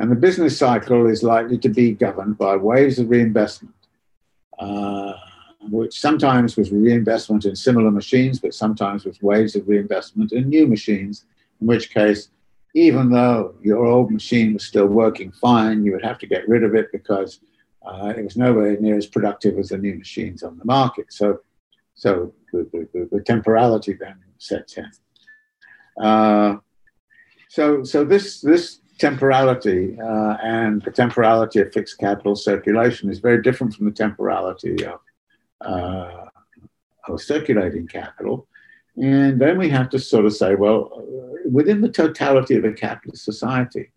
And the business cycle is likely to be governed by waves of reinvestment, uh, which sometimes was reinvestment in similar machines, but sometimes was waves of reinvestment in new machines, in which case, even though your old machine was still working fine, you would have to get rid of it because uh, it was nowhere near as productive as the new machines on the market. So, so the, the, the temporality then sets in. Uh, so, so this this temporality uh, and the temporality of fixed capital circulation is very different from the temporality of, uh, of circulating capital. And then we have to sort of say, well, within the totality of a capitalist society,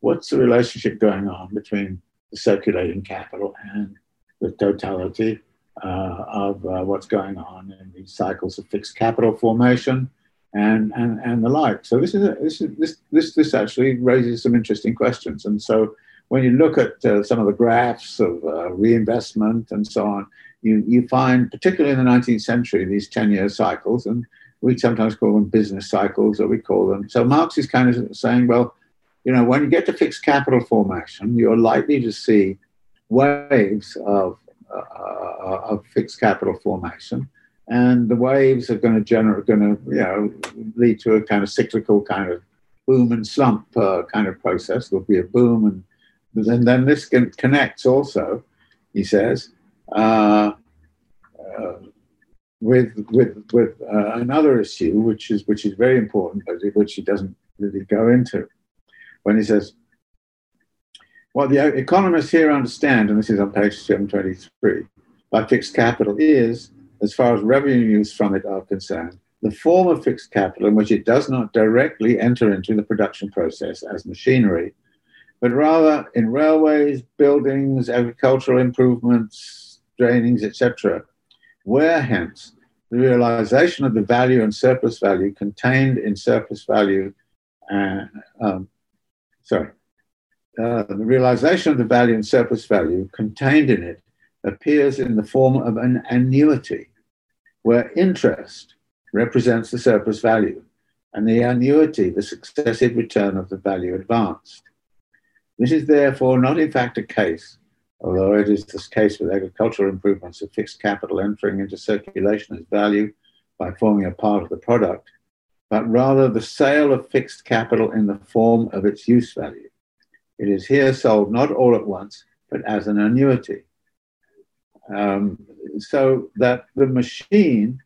what's the relationship going on between the circulating capital and the totality uh, of uh, what's going on in these cycles of fixed capital formation and, and, and the like. So this is, a, this, is this, this, this actually raises some interesting questions. And so when you look at uh, some of the graphs of uh, reinvestment and so on, you, you find, particularly in the 19th century, these 10 year cycles, and we sometimes call them business cycles, or we call them. So Marx is kind of saying, well, you know, when you get to fixed capital formation, you're likely to see waves of, uh, of fixed capital formation and the waves are going to generate, going to you know lead to a kind of cyclical kind of boom and slump uh, kind of process. There'll be a boom, and, and then this connects also, he says, uh, uh, with with with uh, another issue, which is which is very important, but which he doesn't really go into, when he says. What the economists here understand, and this is on page 723, by fixed capital is as far as revenues from it are concerned, the form of fixed capital in which it does not directly enter into the production process as machinery, but rather in railways, buildings, agricultural improvements, drainings, etc., where hence the realization of the value and surplus value contained in surplus value, uh, um, sorry, uh, the realization of the value and surplus value contained in it appears in the form of an annuity where interest represents the surplus value and the annuity the successive return of the value advanced. This is therefore not in fact a case, although it is the case with agricultural improvements of fixed capital entering into circulation as value by forming a part of the product, but rather the sale of fixed capital in the form of its use value. It is here sold not all at once, but as an annuity. Um, so that the machine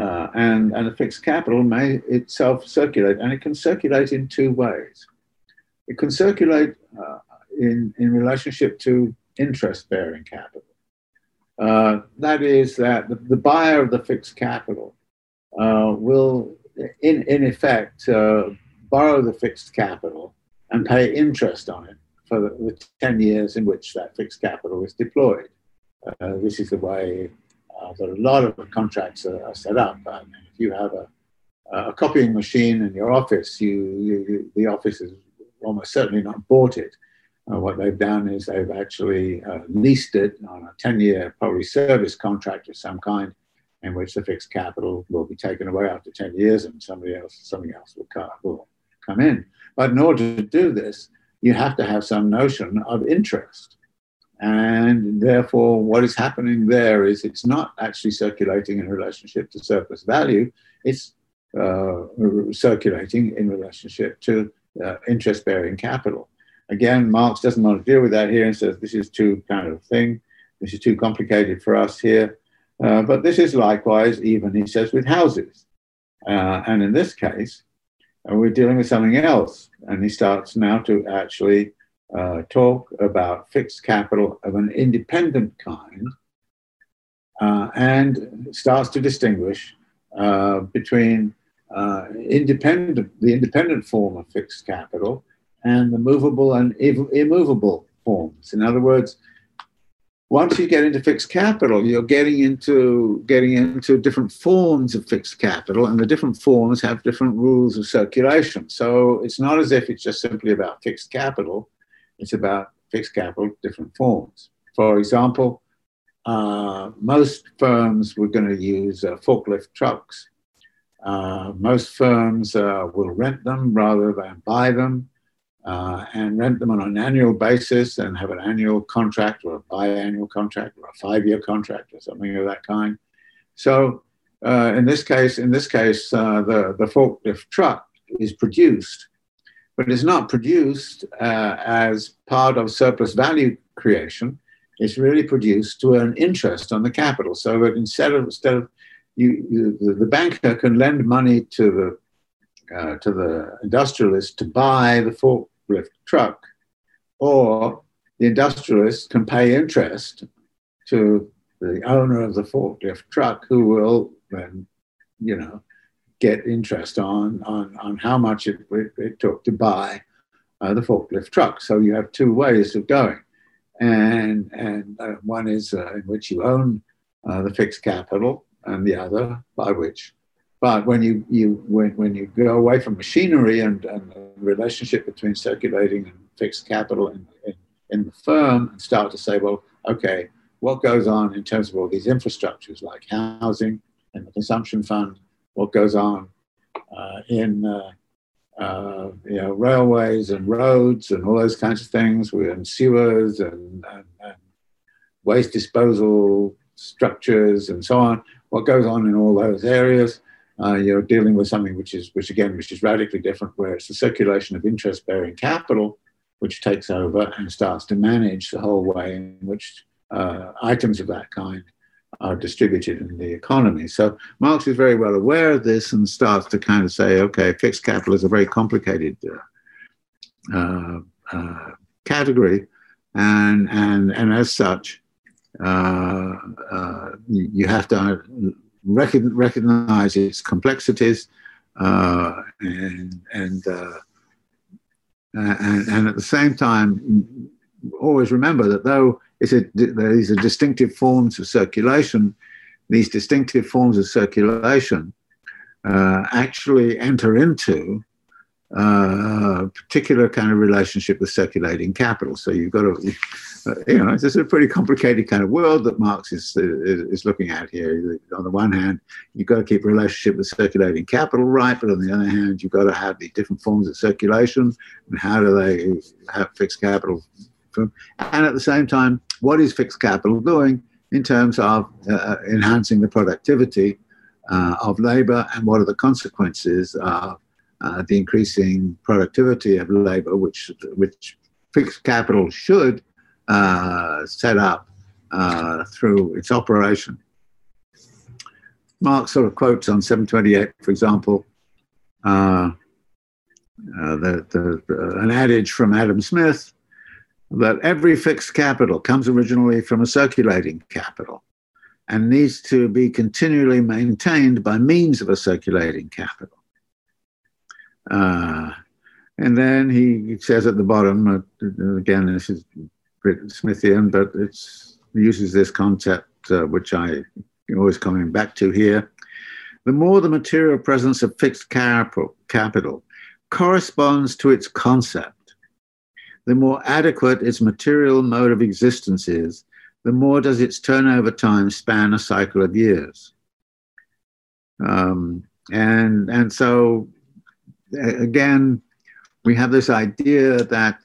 uh, and, and a fixed capital may itself circulate, and it can circulate in two ways. It can circulate uh, in, in relationship to interest bearing capital. Uh, that is, that the, the, buyer of the fixed capital uh, will, in, in effect, uh, borrow the fixed capital and pay interest on it for the, the 10 years in which that fixed capital is deployed. Uh, this is the way uh, that a lot of contracts are, are set up. Um, if you have a, a, copying machine in your office, you, you, the office has almost certainly not bought it. Uh, what they've done is they've actually uh, leased it on a 10 year, probably service contract of some kind, in which the fixed capital will be taken away after 10 years and somebody else, something else will come, will come in. But in order to do this, you have to have some notion of interest. And therefore, what is happening there is it's not actually circulating in relationship to surplus value, it's uh, circulating in relationship to uh, interest bearing capital. Again, Marx doesn't want to deal with that here and says this is too kind of thing, this is too complicated for us here. Uh, but this is likewise, even he says, with houses. Uh, and in this case, uh, we're dealing with something else. And he starts now to actually uh, talk about fixed capital of an independent kind uh, and starts to distinguish between independent, the independent form of fixed capital and the movable and immovable forms. In other words, once you get into fixed capital, you're getting into getting into different forms of fixed capital, and the different forms have different rules of circulation. So it's not as if it's just simply about fixed capital. It's about fixed capital, different forms. For example, uh, most firms were going to use uh, forklift trucks. Uh, most firms uh, will rent them rather than buy them. Uh, and rent them on an annual basis and have an annual contract or a biannual contract or a five-year contract or something of that kind. So uh, in this case, in this case, uh, the the forklift truck is produced, but it's not produced uh, as part of surplus value creation. It's really produced to earn interest on the capital. So that instead of instead of you, you the, the banker can lend money to the uh, to the industrialist to buy the forklift truck, or the industrialist can pay interest to the owner of the forklift truck, who will then, you know, get interest on on on how much it, it, it took to buy uh, the forklift truck. So you have two ways of going, and and uh, one is uh, in which you own uh, the fixed capital, and the other by which but when you, you when, when you go away from machinery and, and the relationship between circulating and fixed capital in, in, in the firm and start to say, well, okay, what goes on in terms of all these infrastructures like housing and the consumption fund, what goes on uh, in uh, uh, you know, railways and roads and all those kinds of things, and sewers and, and, and waste disposal structures and so on, what goes on in all those areas uh, you're dealing with something which is, which again, which is radically different, where it's the circulation of interest-bearing capital which takes over and starts to manage the whole way in which uh, items of that kind are distributed in the economy. So Marx is very well aware of this and starts to kind of say, okay, fixed capital is a very complicated uh, uh, uh category, and and and as such, uh, uh, you have to recognize its complexities uh, and, and, uh, and, and, at the same time, always remember that though it's a, these are distinctive forms of circulation, these distinctive forms of circulation uh, actually enter into uh, a particular kind of relationship with circulating capital. So you've got to uh, you know, it's a pretty complicated kind of world that Marx is, is, is, looking at here. On the one hand, you've got to keep relationship with circulating capital right, but on the other hand, you've got to have the different forms of circulation and how do they have fixed capital. And at the same time, what is fixed capital doing in terms of uh, enhancing the productivity uh, of labor and what are the consequences of uh, the increasing productivity of labor, which, which fixed capital should uh, set up uh, through its operation. Marx sort of quotes on 728, for example, uh, uh, the, the, the, an adage from Adam Smith that every fixed capital comes originally from a circulating capital and needs to be continually maintained by means of a circulating capital. Uh, and then he says at the bottom, uh, again, this is Smithian, but it uses this concept, uh, which I always coming back to here. The more the material presence of fixed capital corresponds to its concept, the more adequate its material mode of existence is, the more does its turnover time span a cycle of years. Um, and, and so, again, we have this idea that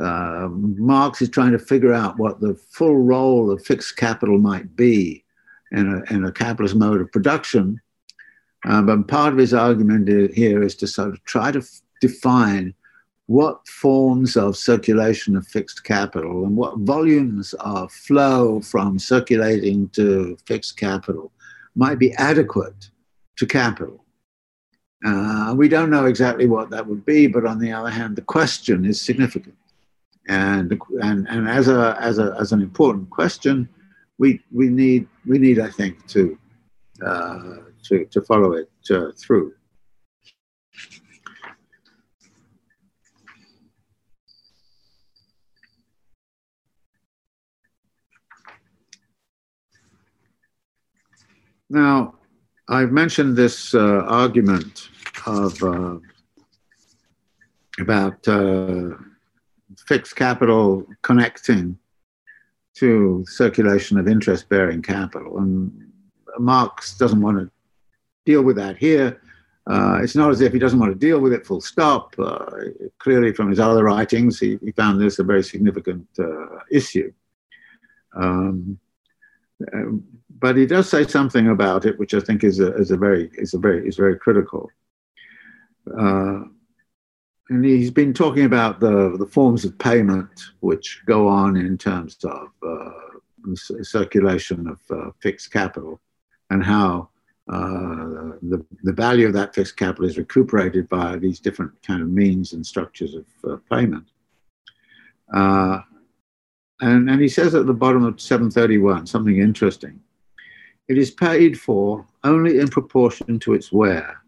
uh, Marx is trying to figure out what the full role of fixed capital might be in a, in a capitalist mode of production. Uh, but part of his argument here is to sort of try to f- define what forms of circulation of fixed capital and what volumes of flow from circulating to fixed capital might be adequate to capital. Uh, we don't know exactly what that would be, but on the other hand, the question is significant and and and as a as a as an important question, we we need we need I think to uh, to to follow it uh, through. Now, I've mentioned this uh, argument of uh, about uh, fixed capital connecting to circulation of interest bearing capital. And Marx doesn't want to deal with that here, Uh, it's not as if he doesn't want to deal with it full stop. Uh, clearly, from his other writings, he, he found this a very significant uh, issue. Um, um, but he does say something about it, which I think is a, is a very is a very is very critical. Uh, and he's been talking about the the forms of payment which go on in terms of uh, circulation of uh, fixed capital, and how uh, the, the value of that fixed capital is recuperated by these different kind of means and structures of uh, payment. Uh, and, and he says at the bottom of 731 something interesting. It is paid for only in proportion to its wear.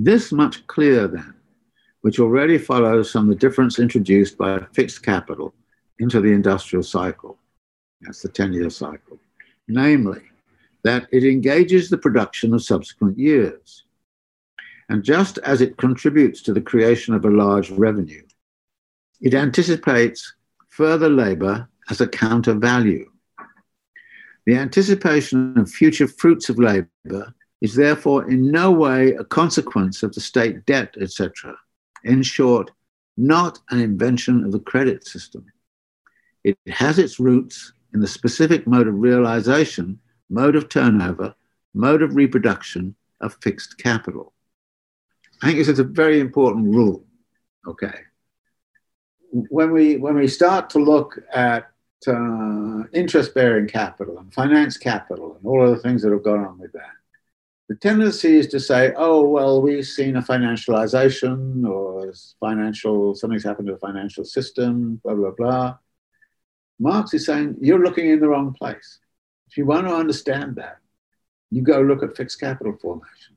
This much clear then, which already follows from the difference introduced by fixed capital into the industrial cycle. That's the 10 year cycle. Namely, that it engages the production of subsequent years. And just as it contributes to the creation of a large revenue, it anticipates further labor as a counter value. The anticipation of future fruits of labor is therefore in no way a consequence of the state debt, etc. In short, not an invention of the credit system. It has its roots in the specific mode of realization mode of turnover, mode of reproduction of fixed capital. I think this is a very important rule. Okay. When we when we start to look at uh, interest-bearing capital and finance capital and all of the things that have gone on with that, the tendency is to say, "Oh, well, we've seen a financialization or financial something's happened to the financial system." Blah blah blah. Marx is saying you're looking in the wrong place. If you want to understand that, you go look at fixed capital formation.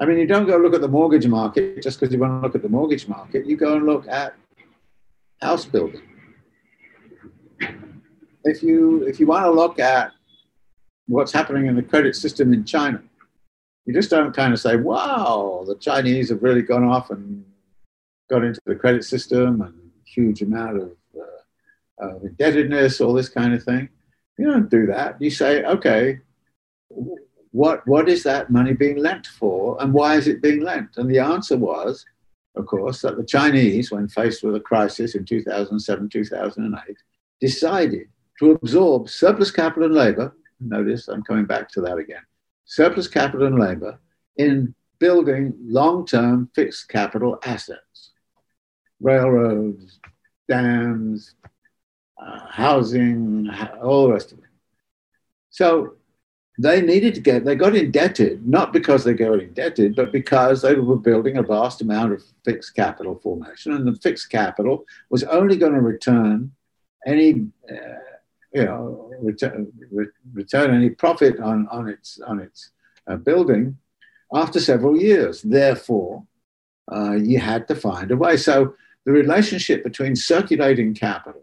I mean, you don't go look at the mortgage market just because you want to look at the mortgage market. You go and look at house building. If you if you want to look at what's happening in the credit system in China, you just don't kind of say, "Wow, the Chinese have really gone off and got into the credit system and huge amount of, uh, of indebtedness, all this kind of thing." You don't do that. You say, okay, what, what is that money being lent for and why is it being lent? And the answer was, of course, that the Chinese, when faced with a crisis in 2007, 2008, decided to absorb surplus capital and labor. Notice I'm coming back to that again surplus capital and labor in building long term fixed capital assets, railroads, dams, uh, housing, all the rest of it. So they needed to get, they got indebted, not because they got indebted, but because they were building a vast amount of fixed capital formation. And the fixed capital was only going to return any, uh, you know, return, re- return any profit on, on its, on its uh, building after several years. Therefore, uh, you had to find a way. So the relationship between circulating capital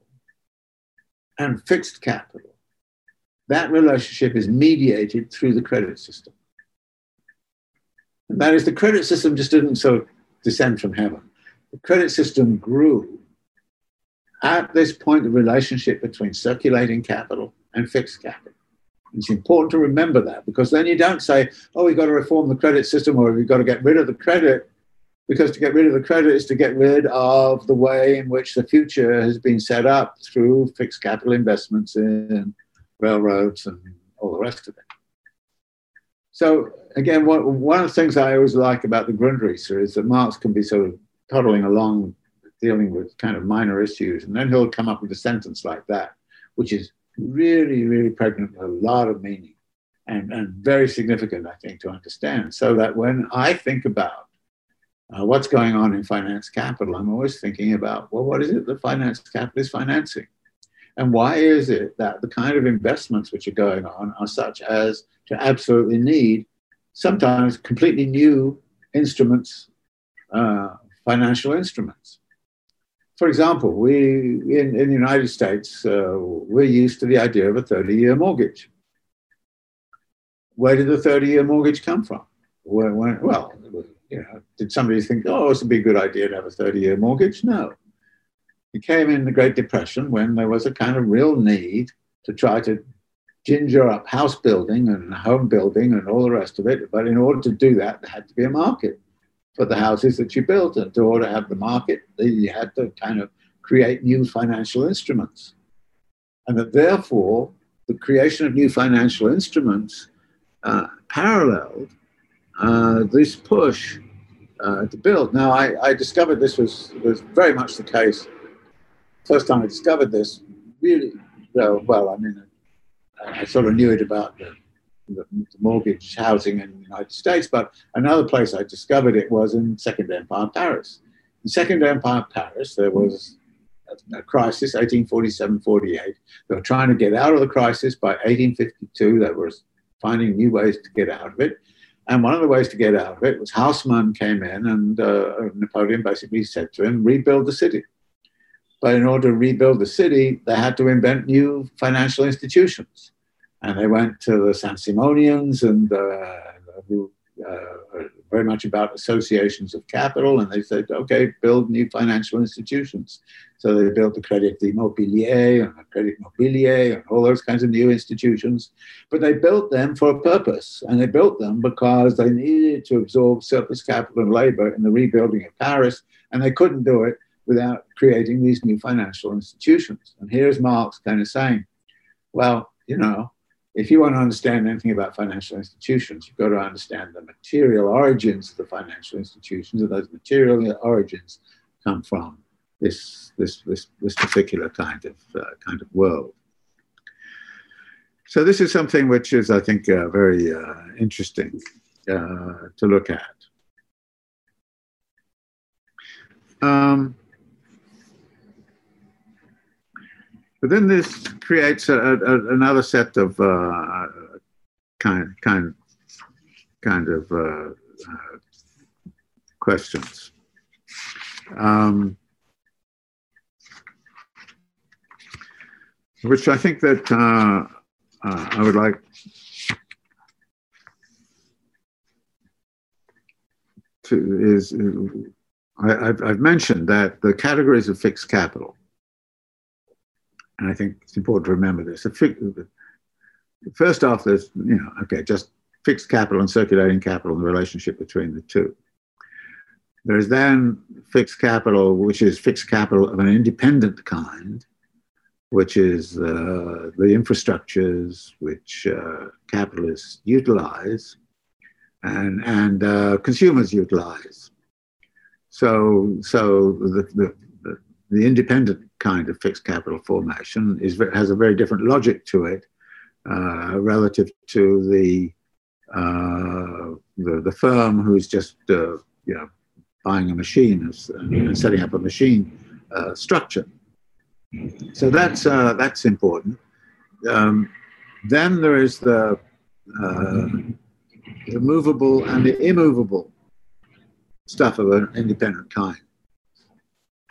and fixed capital, that relationship is mediated through the credit system. And that is, the credit system just didn't sort of descend from heaven. The credit system grew at this point the relationship between circulating capital and fixed capital. It's important to remember that because then you don't say, oh, we've got to reform the credit system or we've got to get rid of the credit because to get rid of the credit is to get rid of the way in which the future has been set up through fixed capital investments in railroads and all the rest of it. So again, one, of the things I always like about the Grundrisse is that Marx can be sort of toddling along, dealing with kind of minor issues, and then he'll come up with a sentence like that, which is really, really pregnant with a lot of meaning and, and very significant, I think, to understand. So that when I think about uh, what's going on in finance capital, I'm always thinking about, well, what is it that finance capital is financing? And why is it that the kind of investments which are going on are such as to absolutely need sometimes completely new instruments, uh, financial instruments? For example, we in, in the United States, uh, we're used to the idea of a 30 year mortgage. Where did the 30 year mortgage come from? Where, when, well, you know, did somebody think, oh, it's a a good idea to have a 30 year mortgage? No. It came in the Great Depression when there was a kind of real need to try to ginger up house building and home building and all the rest of it. But in order to do that, there had to be a market for the houses that you built. And in order to have the market, you had to kind of create new financial instruments. And that therefore, the creation of new financial instruments uh, paralleled uh, this push uh, to build. Now, I, I, discovered this was, was very much the case. First time I discovered this, really, well, well I mean, I, I sort of knew it about the, the, mortgage housing in the United States, but another place I discovered it was in Second Empire Paris. In Second Empire Paris, there was a, a crisis, 1847-48. They were trying to get out of the crisis by 1852. They were finding new ways to get out of it. And one of the ways to get out of it was Haussmann came in and uh, Napoleon basically said to him, rebuild the city. But in order to rebuild the city, they had to invent new financial institutions. And they went to the Saint Simonians and uh, who uh, very much about associations of capital, and they said, okay, build new financial institutions. So they built the Crédit Immobilier and the Crédit Mobilier and all those kinds of new institutions. But they built them for a purpose, and they built them because they needed to absorb surplus capital and labor in the rebuilding of Paris, and they couldn't do it without creating these new financial institutions. And here's Marx kind of saying, well, you know, if you want to understand anything about financial institutions, you've got to understand the material origins of the financial institutions, and those material origins come from this, this, this, this particular kind of, uh, kind of world. So this is something which is, I think, uh, very uh, interesting uh, to look at. Um, But then this creates a, a, another set of uh, kind, kind, kind of uh, uh, questions. Um, which I think that uh, uh, I would like to is, I, have mentioned that the categories of fixed capital and I think it's important to remember this. First off, there's, you know, okay, just fixed capital and circulating capital and the relationship between the two. There's then fixed capital, which is fixed capital of an independent kind, which is uh, the infrastructures which uh, capitalists utilize and, and uh, consumers utilize. So, so the, the, the independent kind of fixed capital formation is, has a very different logic to it uh, relative to the, uh, the, the firm who's just uh, you know buying a machine and setting up a machine uh, structure. So that's uh, that's important. Um, then there is the uh, the movable and the immovable stuff of an independent kind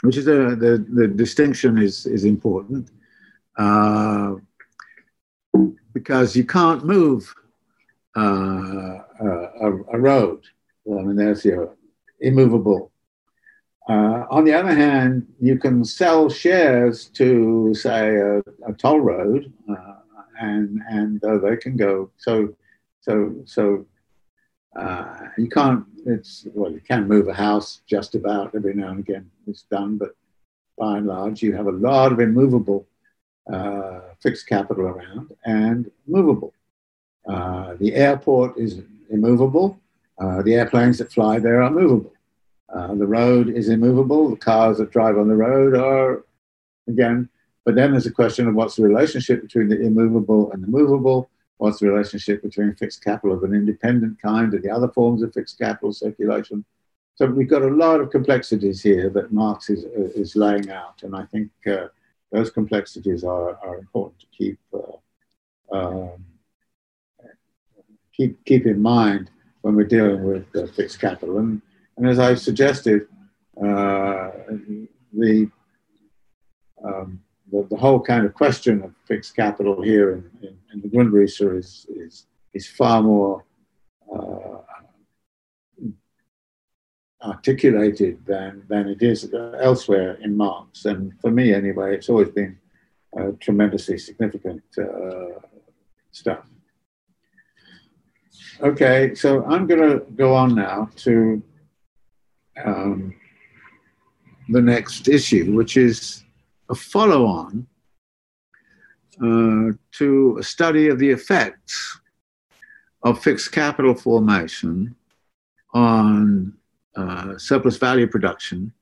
which is a, the, the distinction is, is important uh, because you can't move uh, a, a, road. I mean, there's your immovable. Uh, on the other hand, you can sell shares to, say, a, a toll road, uh, and and uh, they can go. So, so, so uh, you can't, it's, well, you can move a house just about every now and again, it's done, but by and large, you have a lot of immovable uh, fixed capital around and movable. Uh, the airport is immovable. Uh, the airplanes that fly there are movable. Uh, the road is immovable. The cars that drive on the road are, again, but then there's a question of what's the relationship between the immovable and the movable What's the relationship between fixed capital of an independent kind and the other forms of fixed capital circulation? So we've got a lot of complexities here that Marx is, is laying out, and I think uh, those complexities are, are important to keep, uh, um, keep, keep in mind when we're dealing with uh, fixed capital. And, and as I suggested, uh, the um, the, the whole kind of question of fixed capital here in, in, in the Grundrisse is, is, is far more uh, articulated than, than it is elsewhere in Marx. And for me, anyway, it's always been a tremendously significant uh, stuff. Okay, so I'm going to go on now to um, the next issue, which is a follow on uh, to a study of the effects of fixed capital formation on uh, surplus value production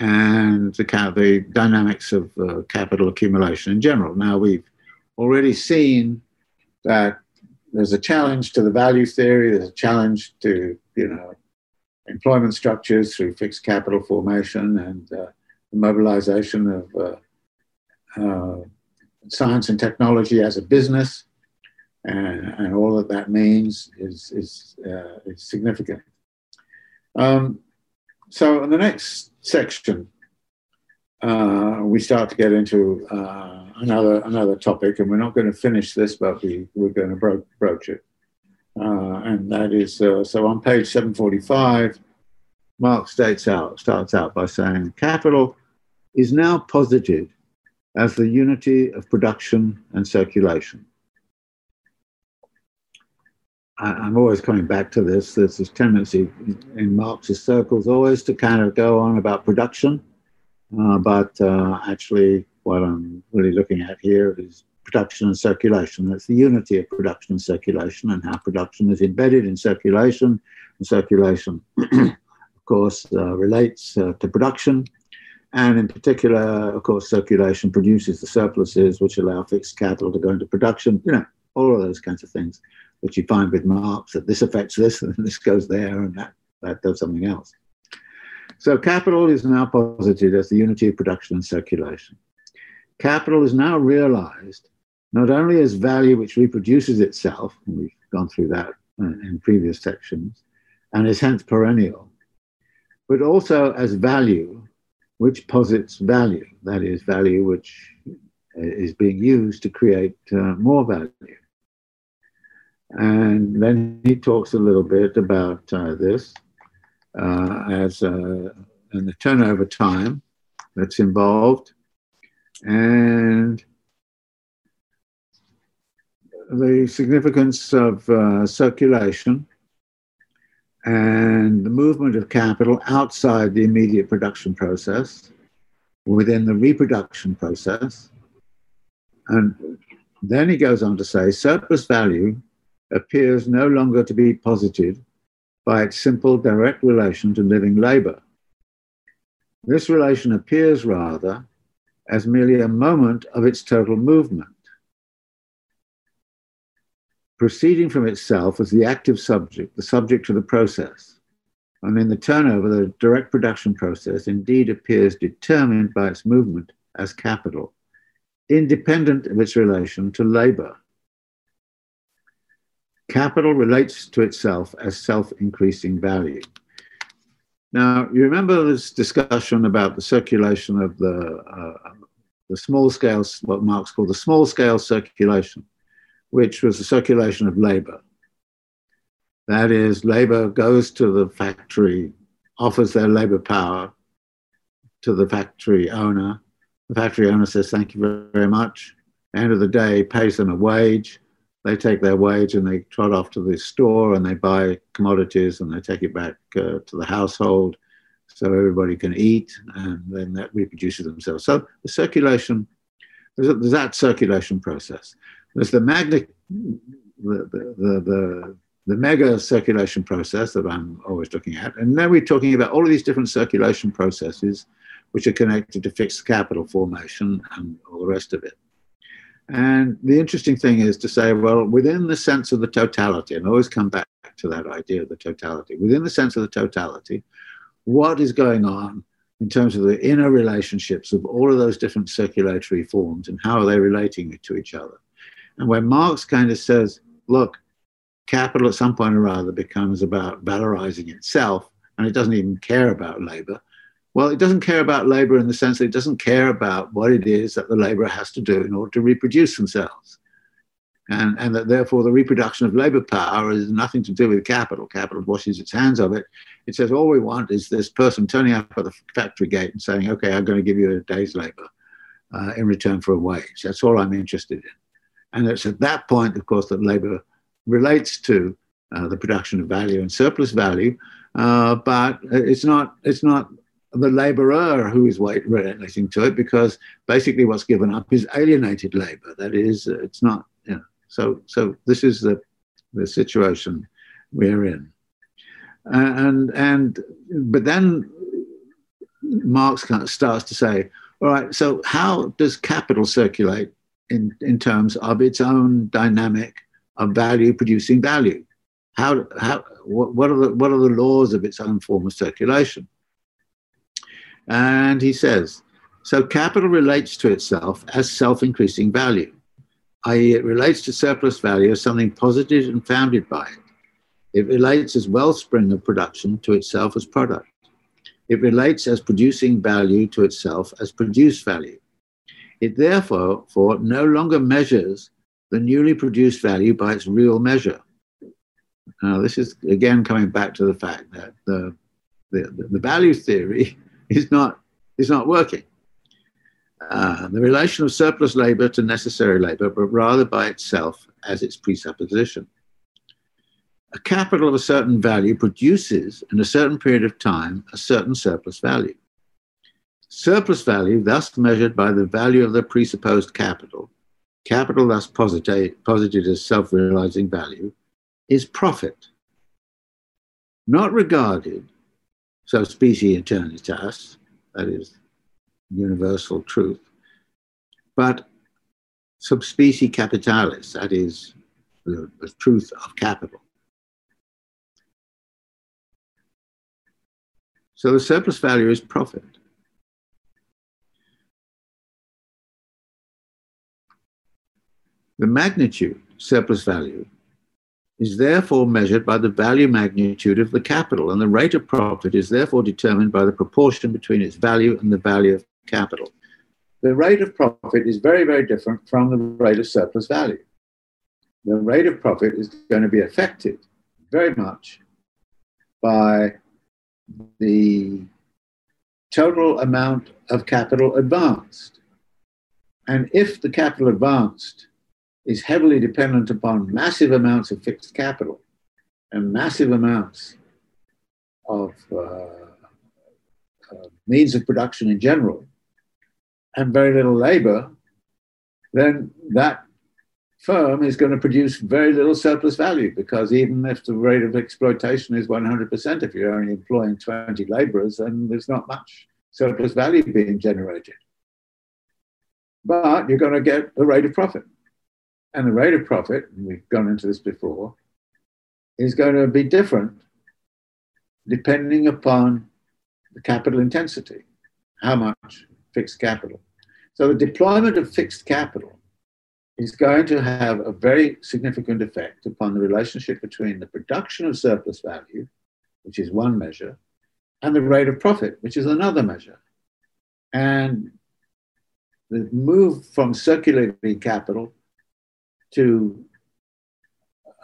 and the, the dynamics of uh, capital accumulation in general. Now, we've already seen that there's a challenge to the value theory, there's a challenge to, you know, employment structures through fixed capital formation and uh, the mobilization of uh, uh, science and technology as a business. And, and all that that means is, is, uh, is significant. Um, so in the next section, uh, we start to get into uh, another another topic, and we're not going to finish this, but we we're going to bro- broach it, uh, and that is uh, so on page seven forty five. Marx states out starts out by saying capital is now posited as the unity of production and circulation. I'm always coming back to this. There's this tendency in Marxist circles always to kind of go on about production, uh, but uh, actually, what I'm really looking at here is production and circulation. That's the unity of production and circulation, and how production is embedded in circulation. And circulation, [CLEARS THROAT] course, uh, relates uh, to production. And in particular, of course, circulation produces the surpluses which allow fixed capital to go into production, you know, all of those kinds of things which you find with Marx that this affects this [LAUGHS] and this goes there and that, that does something else. So capital is now posited as the unity of production and circulation. Capital is now realized not only as value which reproduces itself, and we've gone through that in previous sections, and is hence perennial, but also as value which posits value, that is, value which is being used to create uh, more value. And then he talks a little bit about uh, this uh, as uh, and the turnover time that's involved. And the significance of uh, circulation and the movement of capital outside the immediate production process within the reproduction process. And then he goes on to say surplus value appears no longer to be posited by its simple direct relation to living labor. This relation appears rather as merely a moment of its total movement, proceeding from itself as the active subject, the subject to the process. And in the turnover, the direct production process indeed appears determined by its movement as capital, independent of its relation to labor. Capital relates to itself as self increasing value. Now, you remember this discussion about the circulation of the, uh, the small scale, what Marx called the small scale circulation, which was the circulation of labor. That is, labor goes to the factory, offers their labor power to the factory owner. The factory owner says, Thank you very much. End of the day, pays them a wage they take their wage and they trot off to the store and they buy commodities and they take it back uh, to the household so everybody can eat and then that reproduces themselves. So the circulation, there's, that circulation process. There's the magnet, the, the, the, the, mega circulation process that I'm always looking at. And now we're talking about all of these different circulation processes which are connected to fixed capital formation and all the rest of it. And the interesting thing is to say, well, within the sense of the totality, and I always come back to that idea of the totality, within the sense of the totality, what is going on in terms of the inner relationships of all of those different circulatory forms and how are they relating to each other? And where Marx kind of says, look, capital at some point or other becomes about valorizing itself and it doesn't even care about labor, well, it doesn't care about labor in the sense that it doesn't care about what it is that the laborer has to do in order to reproduce themselves. And, and that therefore the reproduction of labor power has nothing to do with capital. Capital washes its hands of it. It says all we want is this person turning up at the factory gate and saying, okay, I'm going to give you a day's labor uh, in return for a wage. That's all I'm interested in. And it's at that point, of course, that labor relates to uh, the production of value and surplus value. Uh, but it's not, it's not the laborer who is relating to it because basically what's given up is alienated labor. That is, it's not, you know, so, so this is the, the situation we're in. and, and, but then Marx starts to say, all right, so how does capital circulate in, in terms of its own dynamic of value producing value? How, how, what, are the, what are the laws of its own form of circulation? And he says, so capital relates to itself as self increasing value, i.e., it relates to surplus value as something posited and founded by it. It relates as wellspring of production to itself as product. It relates as producing value to itself as produced value. It therefore for no longer measures the newly produced value by its real measure. Now, this is again coming back to the fact that the, the, the value theory [LAUGHS] is not, is not working. Uh, the relation of surplus labor to necessary labor, but rather by itself as its presupposition a capital of a certain value produces in a certain period of time a certain surplus value. Surplus value, thus measured by the value of the presupposed capital, capital thus posited, posited as self realizing value, is profit. Not regarded, so specie aeternitatis, that is universal truth, but sub specie capitalis, that is the, the truth of capital. So the surplus value is profit. The magnitude, surplus value, is therefore measured by the value magnitude of the capital, and the rate of profit is therefore determined by the proportion between its value and the value of capital. The rate of profit is very, very different from the rate of surplus value. The rate of profit is going to be affected very much by the total amount of capital advanced. And if the capital advanced is heavily dependent upon massive amounts of fixed capital and massive amounts of uh, uh, means of production in general, and very little labor, then that firm is going to produce very little surplus value because even if the rate of exploitation is 100%, if you're only employing 20 laborers, then there's not much surplus value being generated. But you're going to get a rate of profit. And the rate of profit, and we've gone into this before, is going to be different depending upon the capital intensity, how much fixed capital. So the deployment of fixed capital is going to have a very significant effect upon the relationship between the production of surplus value, which is one measure, and the rate of profit, which is another measure. And the move from circulating capital to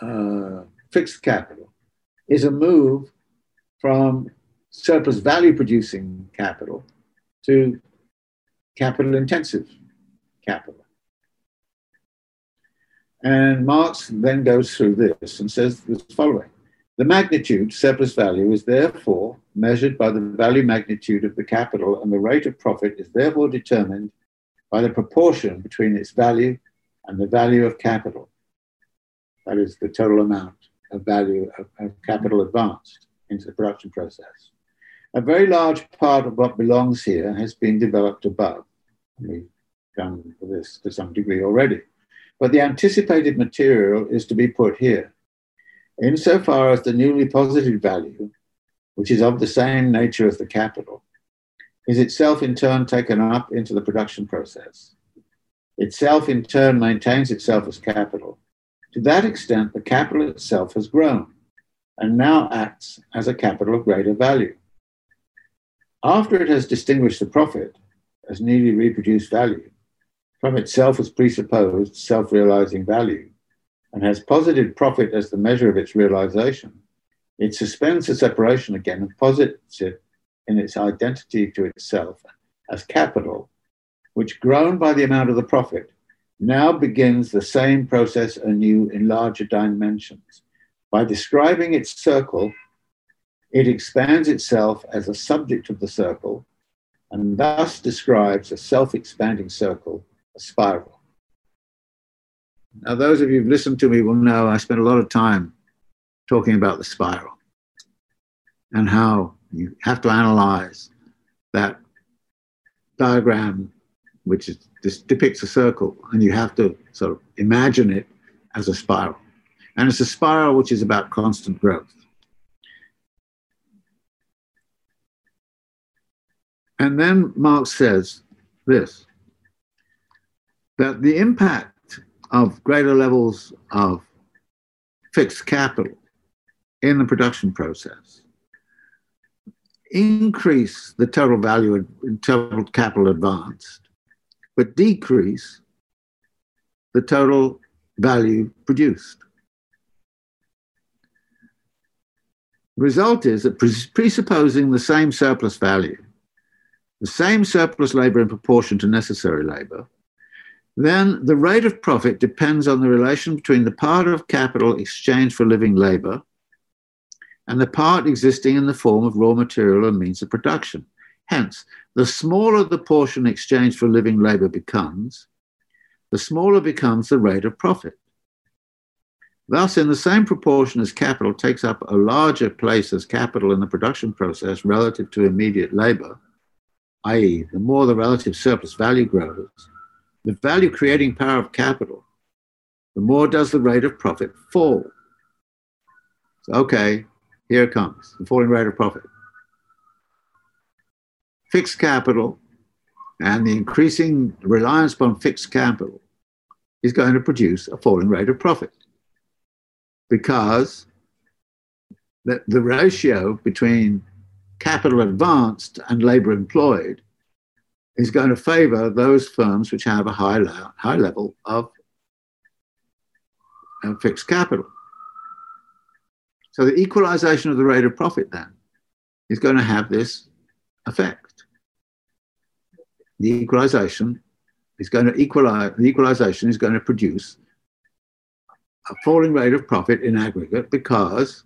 uh, fixed capital is a move from surplus value producing capital to capital intensive capital. And Marx then goes through this and says the following The magnitude, surplus value, is therefore measured by the value magnitude of the capital, and the rate of profit is therefore determined by the proportion between its value and the value of capital. That is the total amount of value of, of capital advanced into the production process. A very large part of what belongs here has been developed above. We've done this to some degree already. But the anticipated material is to be put here. Insofar as the newly posited value, which is of the same nature as the capital, is itself in turn taken up into the production process. Itself in turn maintains itself as capital. To that extent, the capital itself has grown and now acts as a capital of greater value. After it has distinguished the profit as newly reproduced value, from itself as presupposed self realizing value and has posited profit as the measure of its realization, it suspends the separation again and posits it in its identity to itself as capital, which, grown by the amount of the profit, now begins the same process anew in larger dimensions. By describing its circle, it expands itself as a subject of the circle and thus describes a self expanding circle, a spiral. Now, those of you who've listened to me will know I spent a lot of time talking about the spiral and how you have to analyze that diagram, which is, this depicts a circle, and you have to sort of imagine it as a spiral. And it's a spiral which is about constant growth. And then Marx says this that the impact of greater levels of fixed capital in the production process increase the total value in total capital advanced, but decrease the total value produced. The result is that presupposing the same surplus value, the same surplus labor in proportion to necessary labor, then the rate of profit depends on the relation between the part of capital exchanged for living labor and the part existing in the form of raw material and means of production. Hence, the smaller the portion exchanged for living labor becomes, the smaller becomes the rate of profit. Thus, in the same proportion as capital takes up a larger place as capital in the production process relative to immediate labor, i.e., the more the relative surplus value grows, the value creating power of capital, the more does the rate of profit fall. So, okay, here it comes the falling rate of profit. Fixed capital and the increasing reliance upon fixed capital is going to produce a falling rate of profit because the, the ratio between capital advanced and labor employed is going to favor those firms which have a high, high level of uh, fixed capital. So the equalization of the rate of profit then is going to have this effect. The equalization is going to equalize, the equalization is going to produce a falling rate of profit in aggregate because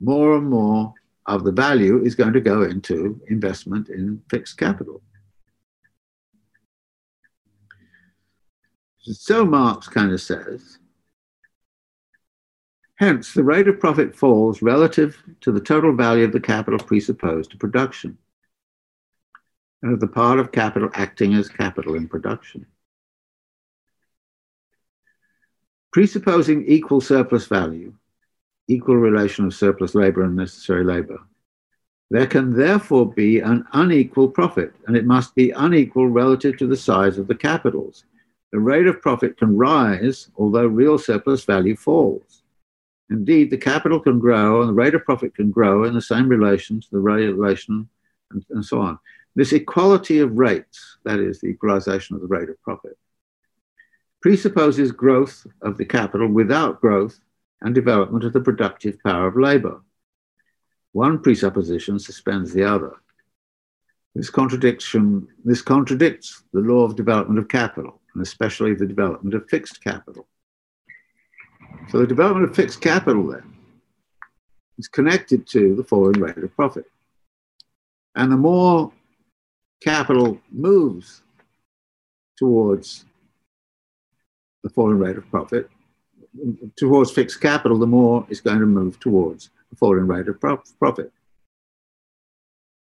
more and more of the value is going to go into investment in fixed capital. So Marx kind of says Hence, the rate of profit falls relative to the total value of the capital presupposed to production of the part of capital acting as capital in production. Presupposing equal surplus value, equal relation of surplus labor and necessary labor, there can therefore be an unequal profit, and it must be unequal relative to the size of the capitals. The rate of profit can rise, although real surplus value falls. Indeed, the capital can grow and the rate of profit can grow in the same relation to the relation and, and so on. This equality of rates, that is, the equalization of the rate of profit, presupposes growth of the capital without growth and development of the productive power of labor. One presupposition suspends the other. This contradiction, this contradicts the law of development of capital, and especially the development of fixed capital. So the development of fixed capital then is connected to the falling rate of profit. And the more capital moves towards the falling rate of profit, towards fixed capital, the more it's going to move towards the falling rate of profit.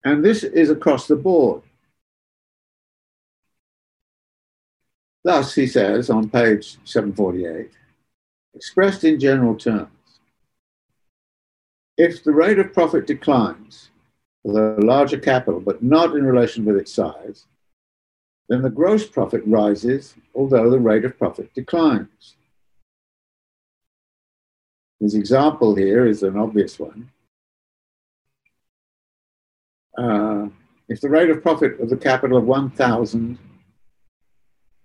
And this is across the board. Thus, he says on page 748 Expressed in general terms, if the rate of profit declines for the larger capital, but not in relation with its size, then the gross profit rises, although the rate of profit declines. His example here is an obvious one. Uh, if the rate of profit of the capital of 1,000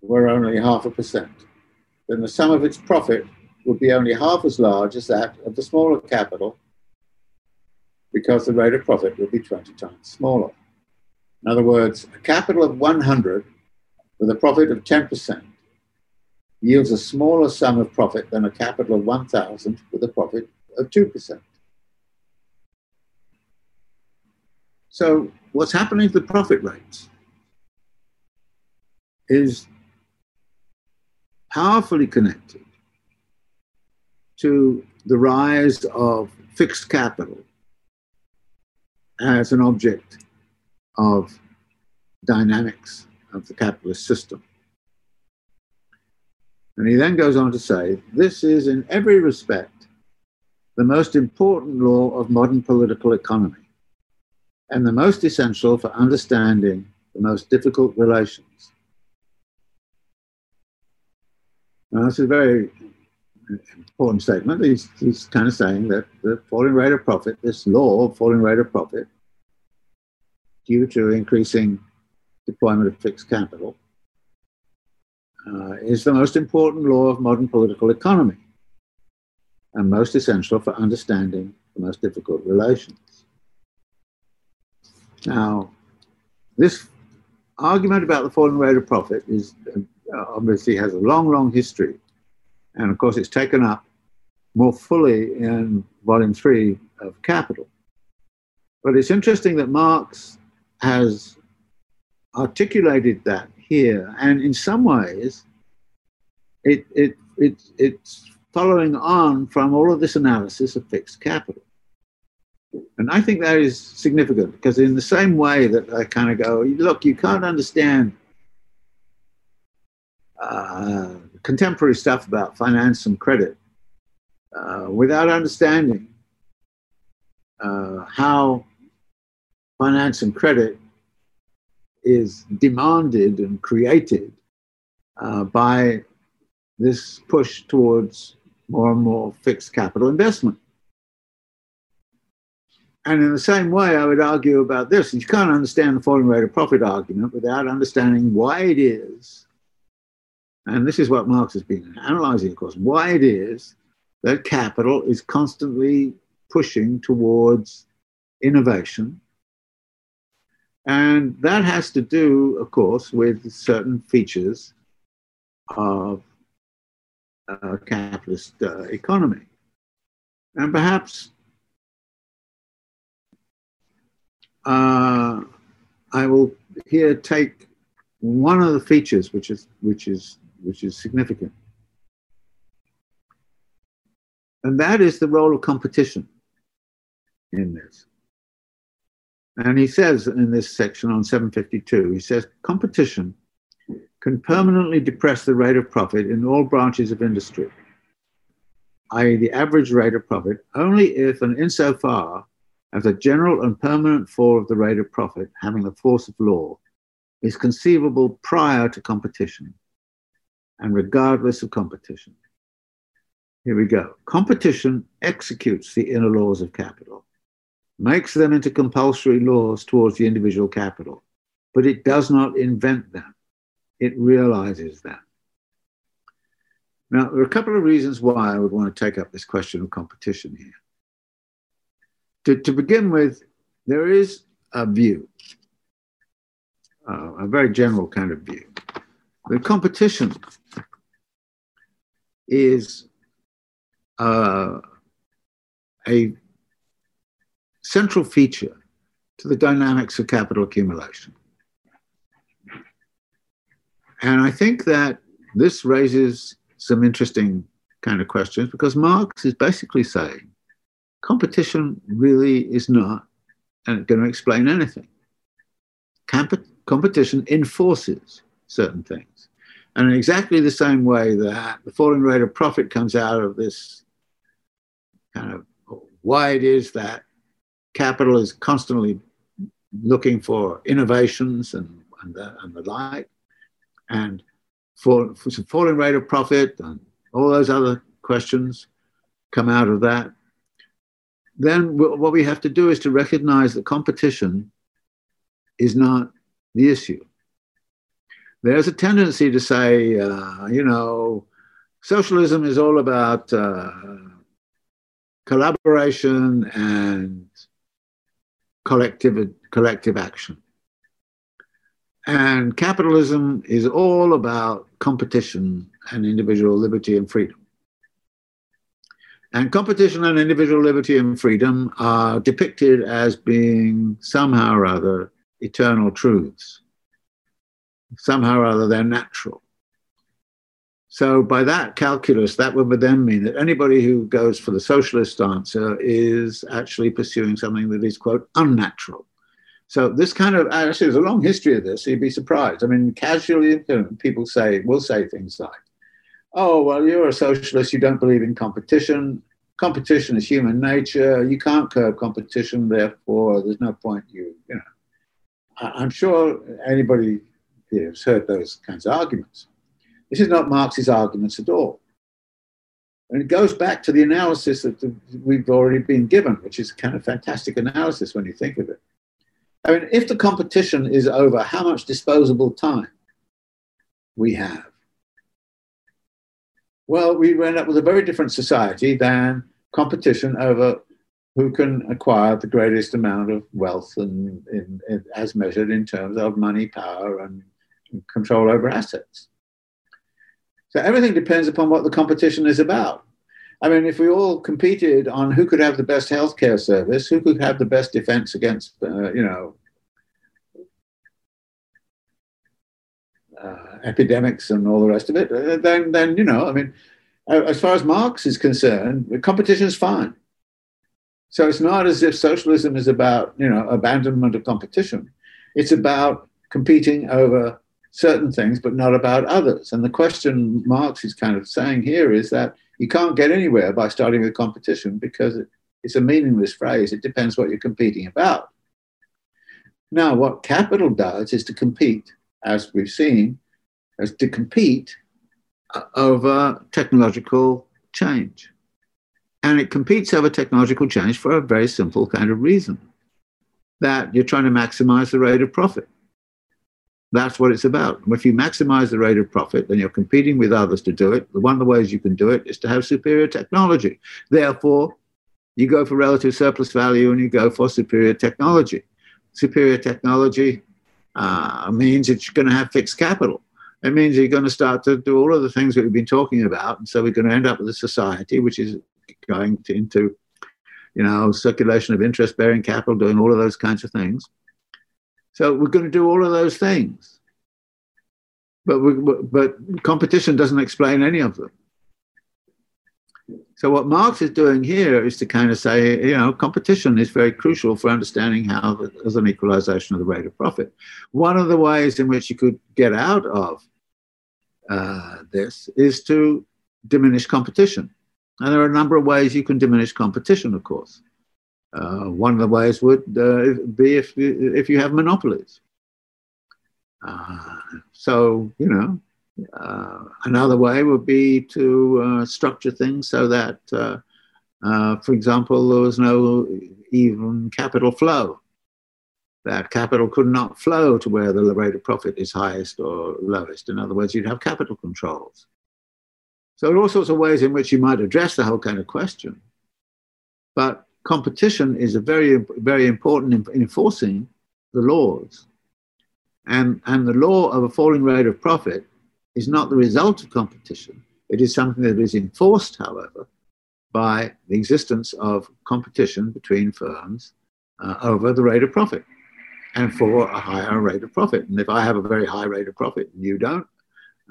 were only half a percent, then the sum of its profit would be only half as large as that of the smaller capital because the rate of profit will be 20 times smaller. In other words, a capital of 100 with a profit of 10% yields a smaller sum of profit than a capital of 1,000 with a profit of 2%. So what's happening to the profit rates is powerfully connected to the rise of fixed capital as an object of dynamics of the capitalist system. And he then goes on to say this is, in every respect, the most important law of modern political economy and the most essential for understanding the most difficult relations. Now, this is very important statement. He's, he's kind of saying that the falling rate of profit, this law of falling rate of profit, due to increasing deployment of fixed capital, uh, is the most important law of modern political economy and most essential for understanding the most difficult relations. Now, this argument about the falling rate of profit is uh, obviously has a long, long history. And of course, it's taken up more fully in volume three of Capital. But it's interesting that Marx has articulated that here, and in some ways, it, it, it, it's following on from all of this analysis of fixed capital. And I think that is significant because, in the same way that I kind of go, look, you can't understand uh, contemporary stuff about finance and credit uh, without understanding uh, how finance and credit is demanded and created uh, by this push towards more and more fixed capital investment. And in the same way, I would argue about this. You can't understand the falling rate of profit argument without understanding why it is, and this is what Marx has been analyzing, of course, why it is that capital is constantly pushing towards innovation. And that has to do, of course, with certain features of a capitalist uh, economy. And perhaps uh, I will here take one of the features which is which is which is significant, and that is the role of competition in this. And he says in this section on 752, he says competition can permanently depress the rate of profit in all branches of industry, i.e., the average rate of profit, only if and insofar as a general and permanent fall of the rate of profit having the force of law is conceivable prior to competition and regardless of competition. Here we go. Competition executes the inner laws of capital, makes them into compulsory laws towards the individual capital, but it does not invent them, it realizes them. Now, there are a couple of reasons why I would want to take up this question of competition here to, to begin with, there is a view, uh, a very general kind of view. The competition is uh, a central feature to the dynamics of capital accumulation. And I think that this raises some interesting kind of questions because Marx is basically saying competition really is not going to explain anything. Competition enforces certain things. And in exactly the same way that the falling rate of profit comes out of this kind of why it is that capital is constantly looking for innovations and, and, the, and the like, and for, for some falling rate of profit and all those other questions come out of that then what we have to do is to recognize that competition is not the issue. There's a tendency to say, uh, you know, socialism is all about uh, collaboration and collective, collective action. And capitalism is all about competition and individual liberty and freedom. And competition and individual liberty and freedom are depicted as being somehow or other eternal truths. Somehow or other, they're natural. So, by that calculus, that would then mean that anybody who goes for the socialist answer is actually pursuing something that is, quote, unnatural. So, this kind of actually, there's a long history of this. You'd be surprised. I mean, casually, people say, will say things like, oh, well, you're a socialist, you don't believe in competition. Competition is human nature. You can't curb competition, therefore, there's no point you, you know. I'm sure anybody has heard those kinds of arguments. This is not Marx's arguments at all. And it goes back to the analysis that we've already been given, which is kind of fantastic analysis when you think of it. I mean, if the competition is over how much disposable time we have, well, we end up with a very different society than competition over who can acquire the greatest amount of wealth and in, in, as measured in terms of money, power, and control over assets. So everything depends upon what the competition is about. I mean, if we all competed on who could have the best healthcare service, who could have the best defense against, uh, you know, uh, epidemics and all the rest of it, uh, then, then you know, I mean, as far as Marx is concerned, the competition is fine. So it's not as if socialism is about, you know, abandonment of competition. It's about competing over certain things, but not about others. And the question Marx is kind of saying here is that you can't get anywhere by starting with competition because it's a meaningless phrase. It depends what you're competing about. Now, what capital does is to compete, as we've seen, is to compete over technological change. And it competes over technological change for a very simple kind of reason that you're trying to maximize the rate of profit. That's what it's about. If you maximize the rate of profit, then you're competing with others to do it. One of the ways you can do it is to have superior technology. Therefore, you go for relative surplus value and you go for superior technology. Superior technology uh, means it's going to have fixed capital. It means you're going to start to do all of the things that we've been talking about. And so we're going to end up with a society which is going to, into, you know, circulation of interest bearing capital, doing all of those kinds of things. So we're going to do all of those things. But, we, but competition doesn't explain any of them. So what Marx is doing here is to kind of say, you know, competition is very crucial for understanding how there's an equalization of the rate of profit. One of the ways in which you could get out of uh, this is to diminish competition. And there are a number of ways you can diminish competition, of course. Uh, one of the ways would uh, be if, if you have monopolies. Uh, so, you know, uh, another way would be to uh, structure things so that, uh, for example, there was no even capital flow. That capital could not flow to where the rate of profit is highest or lowest. In other words, you'd have capital controls. So there are all sorts of ways in which you might address the whole kind of question. But competition is a very, very important in enforcing the laws. And, and the law of a falling rate of profit is not the result of competition. It is something that is enforced, however, by the existence of competition between firms uh, over the rate of profit and for a higher rate of profit. And if I have a very high rate of profit and you don't,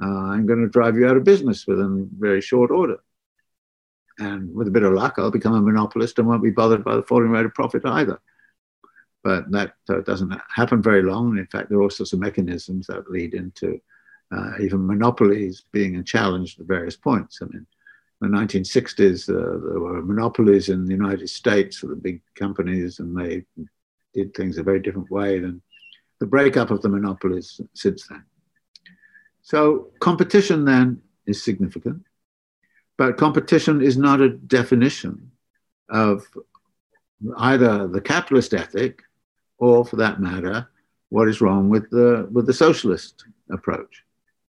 uh, I'm going to drive you out of business within very short order. And with a bit of luck, I'll become a monopolist and won't be bothered by the falling rate of profit either. But that uh, doesn't happen very long. In fact, there are all sorts of mechanisms that lead into uh, even monopolies being challenged at various points. I mean, in the 1960s, uh, there were monopolies in the United States for the big companies, and they did things a very different way than the breakup of the monopolies since then. So competition then is significant. But competition is not a definition of either the capitalist ethic or, for that matter, what is wrong with the, with the socialist approach.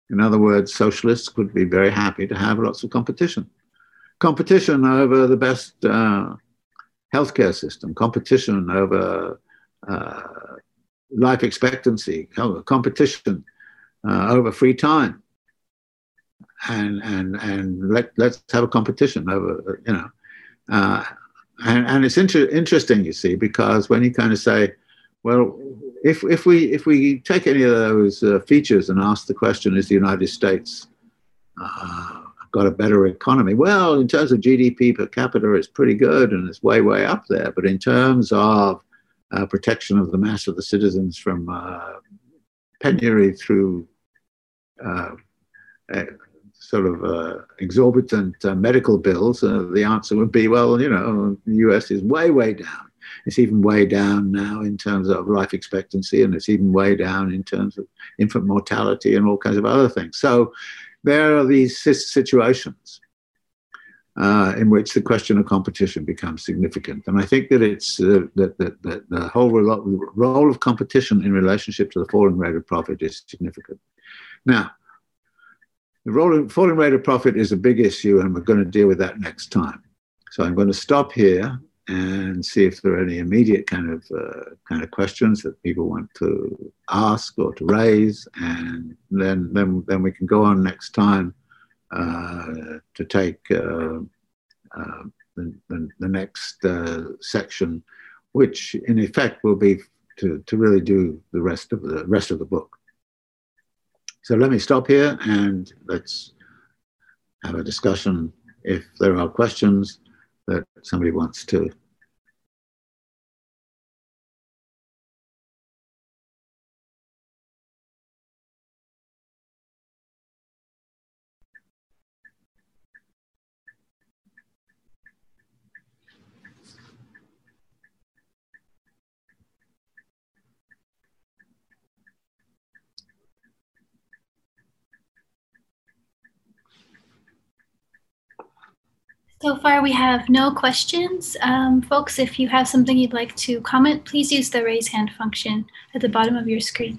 In other words, socialists could be very happy to have lots of competition. Competition over the best uh, healthcare system, competition over uh, life expectancy, competition uh, over free time, and and and let let's have a competition over you know, uh, and and it's inter- interesting you see because when you kind of say, well, if if we if we take any of those uh, features and ask the question, is the United States uh, got a better economy? Well, in terms of GDP per capita, it's pretty good and it's way way up there. But in terms of uh, protection of the mass of the citizens from uh, penury through uh, sort of uh, exorbitant uh, medical bills, uh, the answer would be, well, you know, the US is way, way down. It's even way down now in terms of life expectancy, and it's even way down in terms of infant mortality and all kinds of other things. So there are these situations uh, in which the question of competition becomes significant. And I think that it's uh, that, that, that, the whole role of competition in relationship to the falling rate of profit is significant. Now, the rolling, falling rate of profit is a big issue, and we're going to deal with that next time. So I'm going to stop here and see if there are any immediate kind of uh, kind of questions that people want to ask or to raise, and then then then we can go on next time uh, to take uh, uh the, the, the, next uh, section, which in effect will be to, to really do the rest of the rest of the book. So let me stop here and let's have a discussion if there are questions that somebody wants to So far, we have no questions. Um, folks, if you have something you'd like to comment, please use the raise hand function at the bottom of your screen.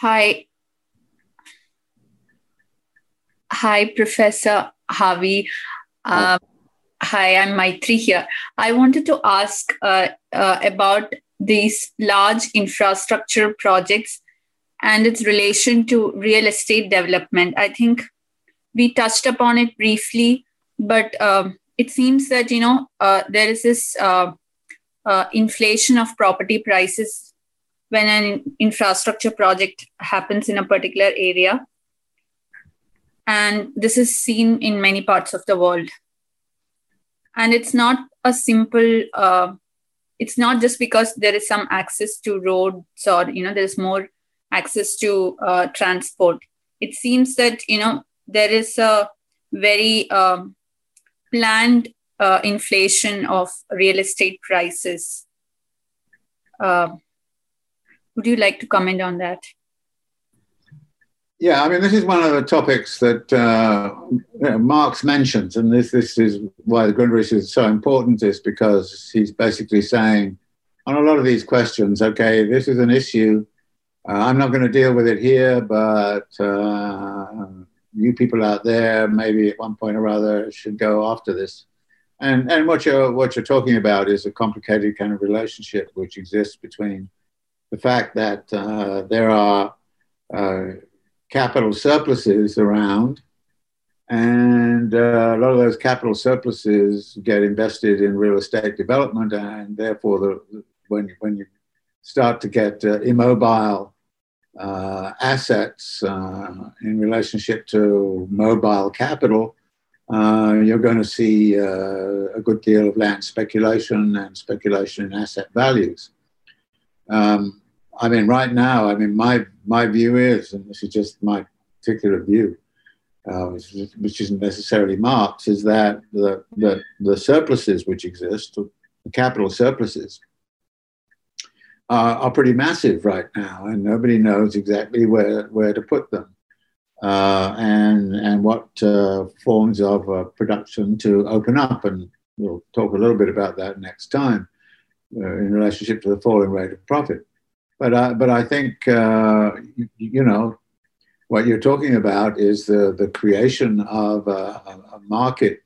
Hi. Hi, Professor Harvey. Um, hi, I'm Maitri here. I wanted to ask uh, uh, about these large infrastructure projects and its relation to real estate development. I think we touched upon it briefly, but um, it seems that you know uh, there is this uh, uh, inflation of property prices when an infrastructure project happens in a particular area. And this is seen in many parts of the world. And it's not a simple, uh, it's not just because there is some access to roads or, you know, there's more access to uh, transport. It seems that, you know, there is a very um, planned uh, inflation of real estate prices. Uh, would you like to comment on that? Yeah, I mean, this is one of the topics that uh, Marx mentions, and this this is why the Grundrisse is so important, is because he's basically saying on a lot of these questions, okay, this is an issue. Uh, I'm not going to deal with it here, but uh, you people out there, maybe at one point or other, should go after this. And and what you're what you're talking about is a complicated kind of relationship which exists between the fact that uh, there are uh, capital surpluses around, and uh, a lot of those capital surpluses get invested in real estate development, and therefore, the, when when you start to get uh, immobile uh, assets uh, in relationship to mobile capital, you're going to see a good deal of land speculation and speculation in asset values. Um, I mean, right now, I mean, my my view is, and this is just my particular view, uh, which, which, isn't necessarily Marx, is that the, the, the surpluses which exist, the capital surpluses, are, are, pretty massive right now, and nobody knows exactly where, where to put them uh, and, and what uh, forms of uh, production to open up. And we'll talk a little bit about that next time uh, in relationship to the falling rate of profit. But, uh, but I think, uh, you, you, know, what you're talking about is the, the creation of a, a market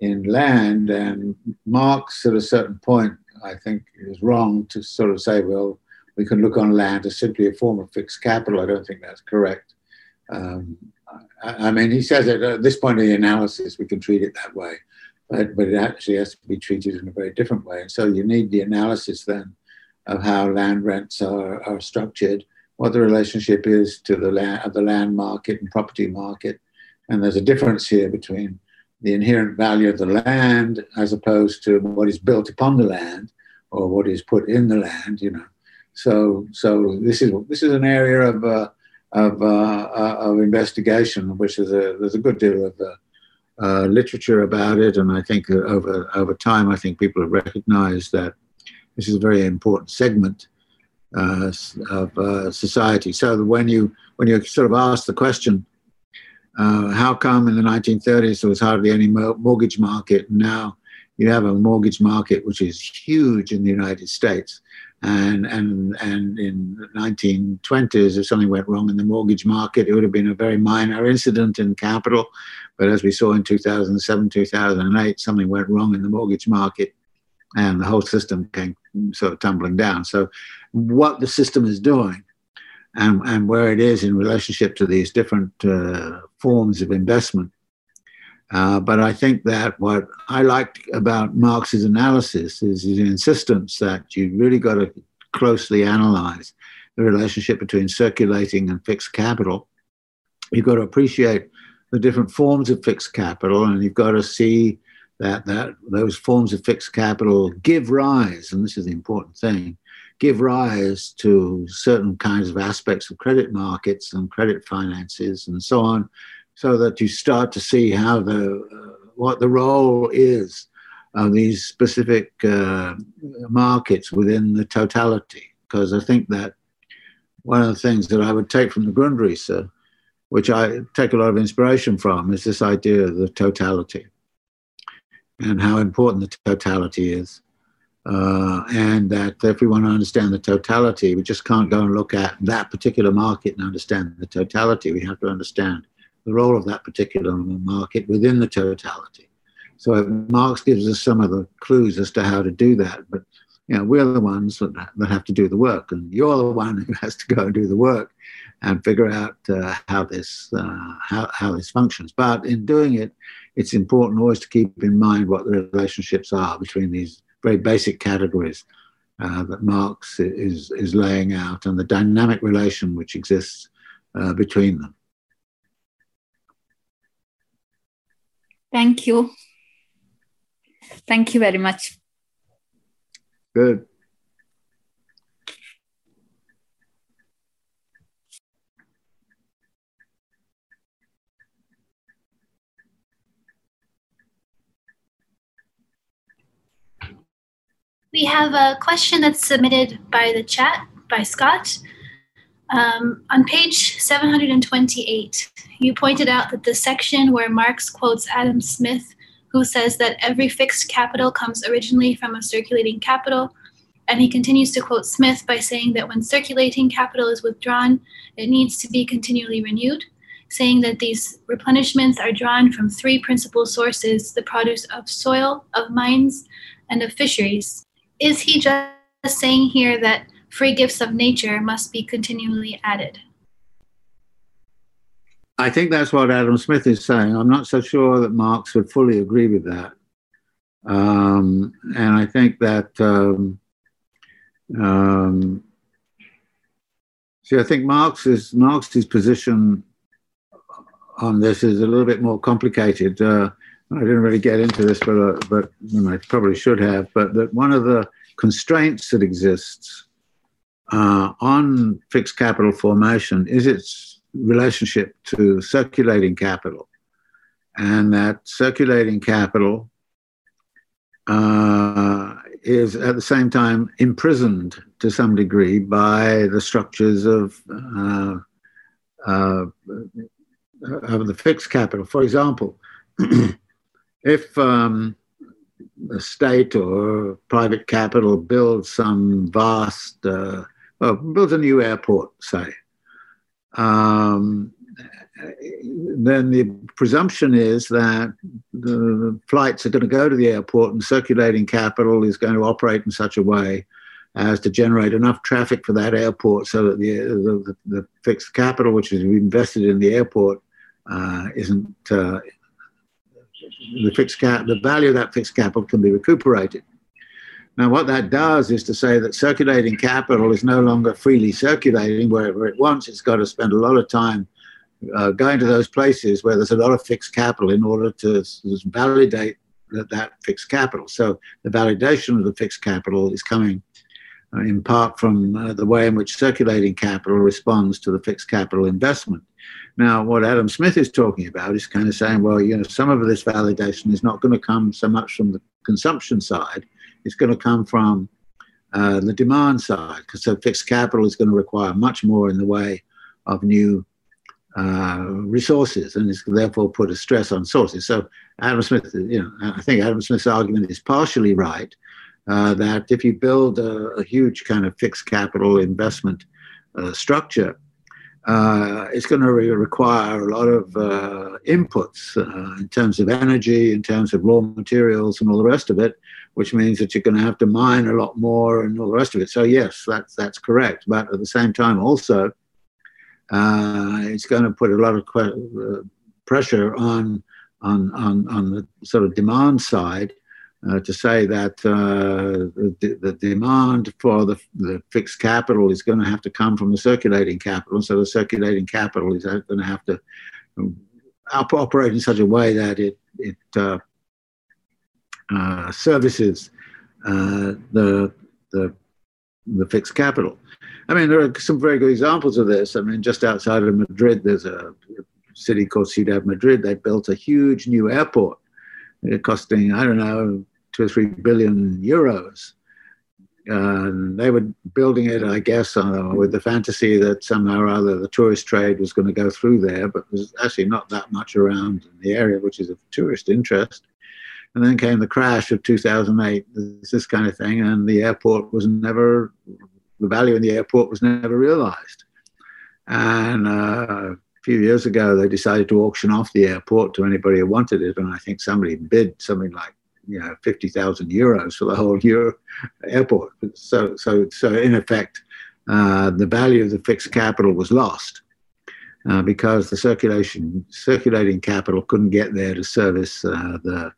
in land. And Marx, at a certain point, I think is wrong to sort of say, well, we can look on land as simply a form of fixed capital. I don't think that's correct. Um, I, I, mean, he says at this point of the analysis, we can treat it that way, but, but it actually has to be treated in a very different way. And so you need the analysis then of how land rents are, are structured, what the relationship is to the land, the land market and property market. And there's a difference here between the inherent value of the land as opposed to what is built upon the land or what is put in the land, you know. So, so this is this is an area of uh, of, uh, uh, of investigation, which is a there's a good deal of uh, uh literature about it, and I think over over time, I think people have recognised that this is a very important segment uh, of society. So when you when you sort of ask the question, uh, how come in the 1930s there was hardly any mortgage market? and Now you have a mortgage market which is huge in the United States. And, and, and in the 1920s, if something went wrong in the mortgage market, it would have been a very minor incident in capital. But as we saw in 2007, 2008, something went wrong in the mortgage market and the whole system came sort of tumbling down. So, what the system is doing and, and where it is in relationship to these different uh, forms of investment. Uh, but I think that what I liked about Marx's analysis is his insistence that you've really got to closely analyze the relationship between circulating and fixed capital. You've got to appreciate the different forms of fixed capital, and you've got to see that, that those forms of fixed capital give rise, and this is the important thing, give rise to certain kinds of aspects of credit markets and credit finances and so on, so that you start to see how the uh, what the role is of these specific uh, markets within the totality. Because I think that one of the things that I would take from the Grundrisse, which I take a lot of inspiration from, is this idea of the totality and how important the totality is. Uh, and that if we want to understand the totality, we just can't go and look at that particular market and understand the totality. We have to understand the role of that particular market within the totality. So Marx gives us some of the clues as to how to do that, but you know, we're the ones that, have to do the work, and you're the one who has to go and do the work and figure out uh, how this uh, how, how this functions. But in doing it, it's important always to keep in mind what the relationships are between these very basic categories uh, that Marx is, is laying out and the dynamic relation which exists uh, between them. Thank you. Thank you very much. Good. We have a question that's submitted by the chat by Scott. Um, on page 728, you pointed out that the section where Marx quotes Adam Smith, who says that every fixed capital comes originally from a circulating capital, and he continues to quote Smith by saying that when circulating capital is withdrawn, it needs to be continually renewed, saying that these replenishments are drawn from three principal sources the produce of soil, of mines, and of fisheries is he just saying here that free gifts of nature must be continually added? I think that's what Adam Smith is saying. I'm not so sure that Marx would fully agree with that. Um, and I think that, um, um, see, I think Marx's, Marx's position on this is a little bit more complicated. Uh, I didn't really get into this, but uh, but I probably should have. But that one of the constraints that exists uh, on fixed capital formation is its relationship to circulating capital, and that circulating capital uh, is at the same time imprisoned to some degree by the structures of uh, uh, of the fixed capital. For example, [CLEARS THROAT] if um, the state or private capital builds some vast, uh, well, builds a new airport, say, um, then the presumption is that the flights are going to go to the airport and circulating capital is going to operate in such a way as to generate enough traffic for that airport so that the, the, the fixed capital, which is invested in the airport, uh, isn't uh, the fixed cap, the value of that fixed capital can be recuperated. Now, what that does is to say that circulating capital is no longer freely circulating wherever it wants. It's got to spend a lot of time uh, going to those places where there's a lot of fixed capital in order to validate that, that fixed capital. So the validation of the fixed capital is coming in part from uh, the way in which circulating capital responds to the fixed capital investment. Now, what Adam Smith is talking about is kind of saying, well, you know, some of this validation is not going to come so much from the consumption side, it's going to come from uh, the demand side, because so fixed capital is going to require much more in the way of new uh, resources, and it's therefore put a stress on sources. So Adam Smith, you know, I think Adam Smith's argument is partially right uh, that if you build a, a, huge kind of fixed capital investment uh, structure, uh, it's going to re- require a lot of uh, inputs uh, in terms of energy, in terms of raw materials, and all the rest of it, which means that you're going to have to mine a lot more and all the rest of it. So yes, that's that's correct. But at the same time, also, it's going to put a lot of que- pressure on on on on the sort of demand side uh, to say that uh, the, the, demand for the, the, fixed capital is going to have to come from the circulating capital. So the circulating capital is going to have to um, operate in such a way that it, it uh, uh services uh, the, the, the fixed capital. I mean, there are some very good examples of this. I mean, just outside of Madrid, there's a city called Ciudad Madrid. They built a huge new airport costing, I don't know, two or three billion euros. And they were building it, I guess, uh, with the fantasy that somehow or other the tourist trade was going to go through there, but there's actually not that much around in the area, which is of tourist interest. And then came the crash of 2008, this kind of thing, and the airport was never, the value in the airport was never realized. And uh, few years ago, they decided to auction off the airport to anybody who wanted it, and I think somebody bid something like you know fifty thousand euros for the whole Euro airport. So, so, so in effect, uh, the value of the fixed capital was lost uh, because the circulation circulating capital couldn't get there to service uh, the,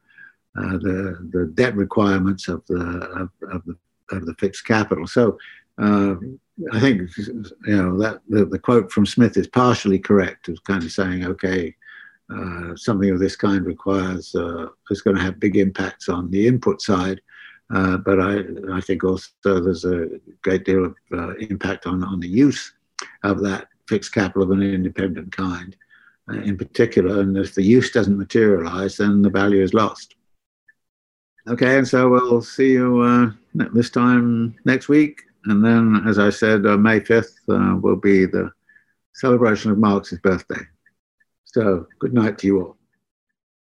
uh, the the debt requirements of the of, of the of the fixed capital. So uh, I think you know that the, the, quote from Smith is partially correct. It's kind of saying, okay, uh, something of this kind requires uh, is going to have big impacts on the input side, uh, but I I think also there's a great deal of uh, impact on on the use of that fixed capital of an independent kind, uh, in particular. And if the use doesn't materialize, then the value is lost. Okay, and so we'll see you this time next week. And then, as I said, uh, May 5th uh, will be the celebration of Marx's birthday. So, good night to you all.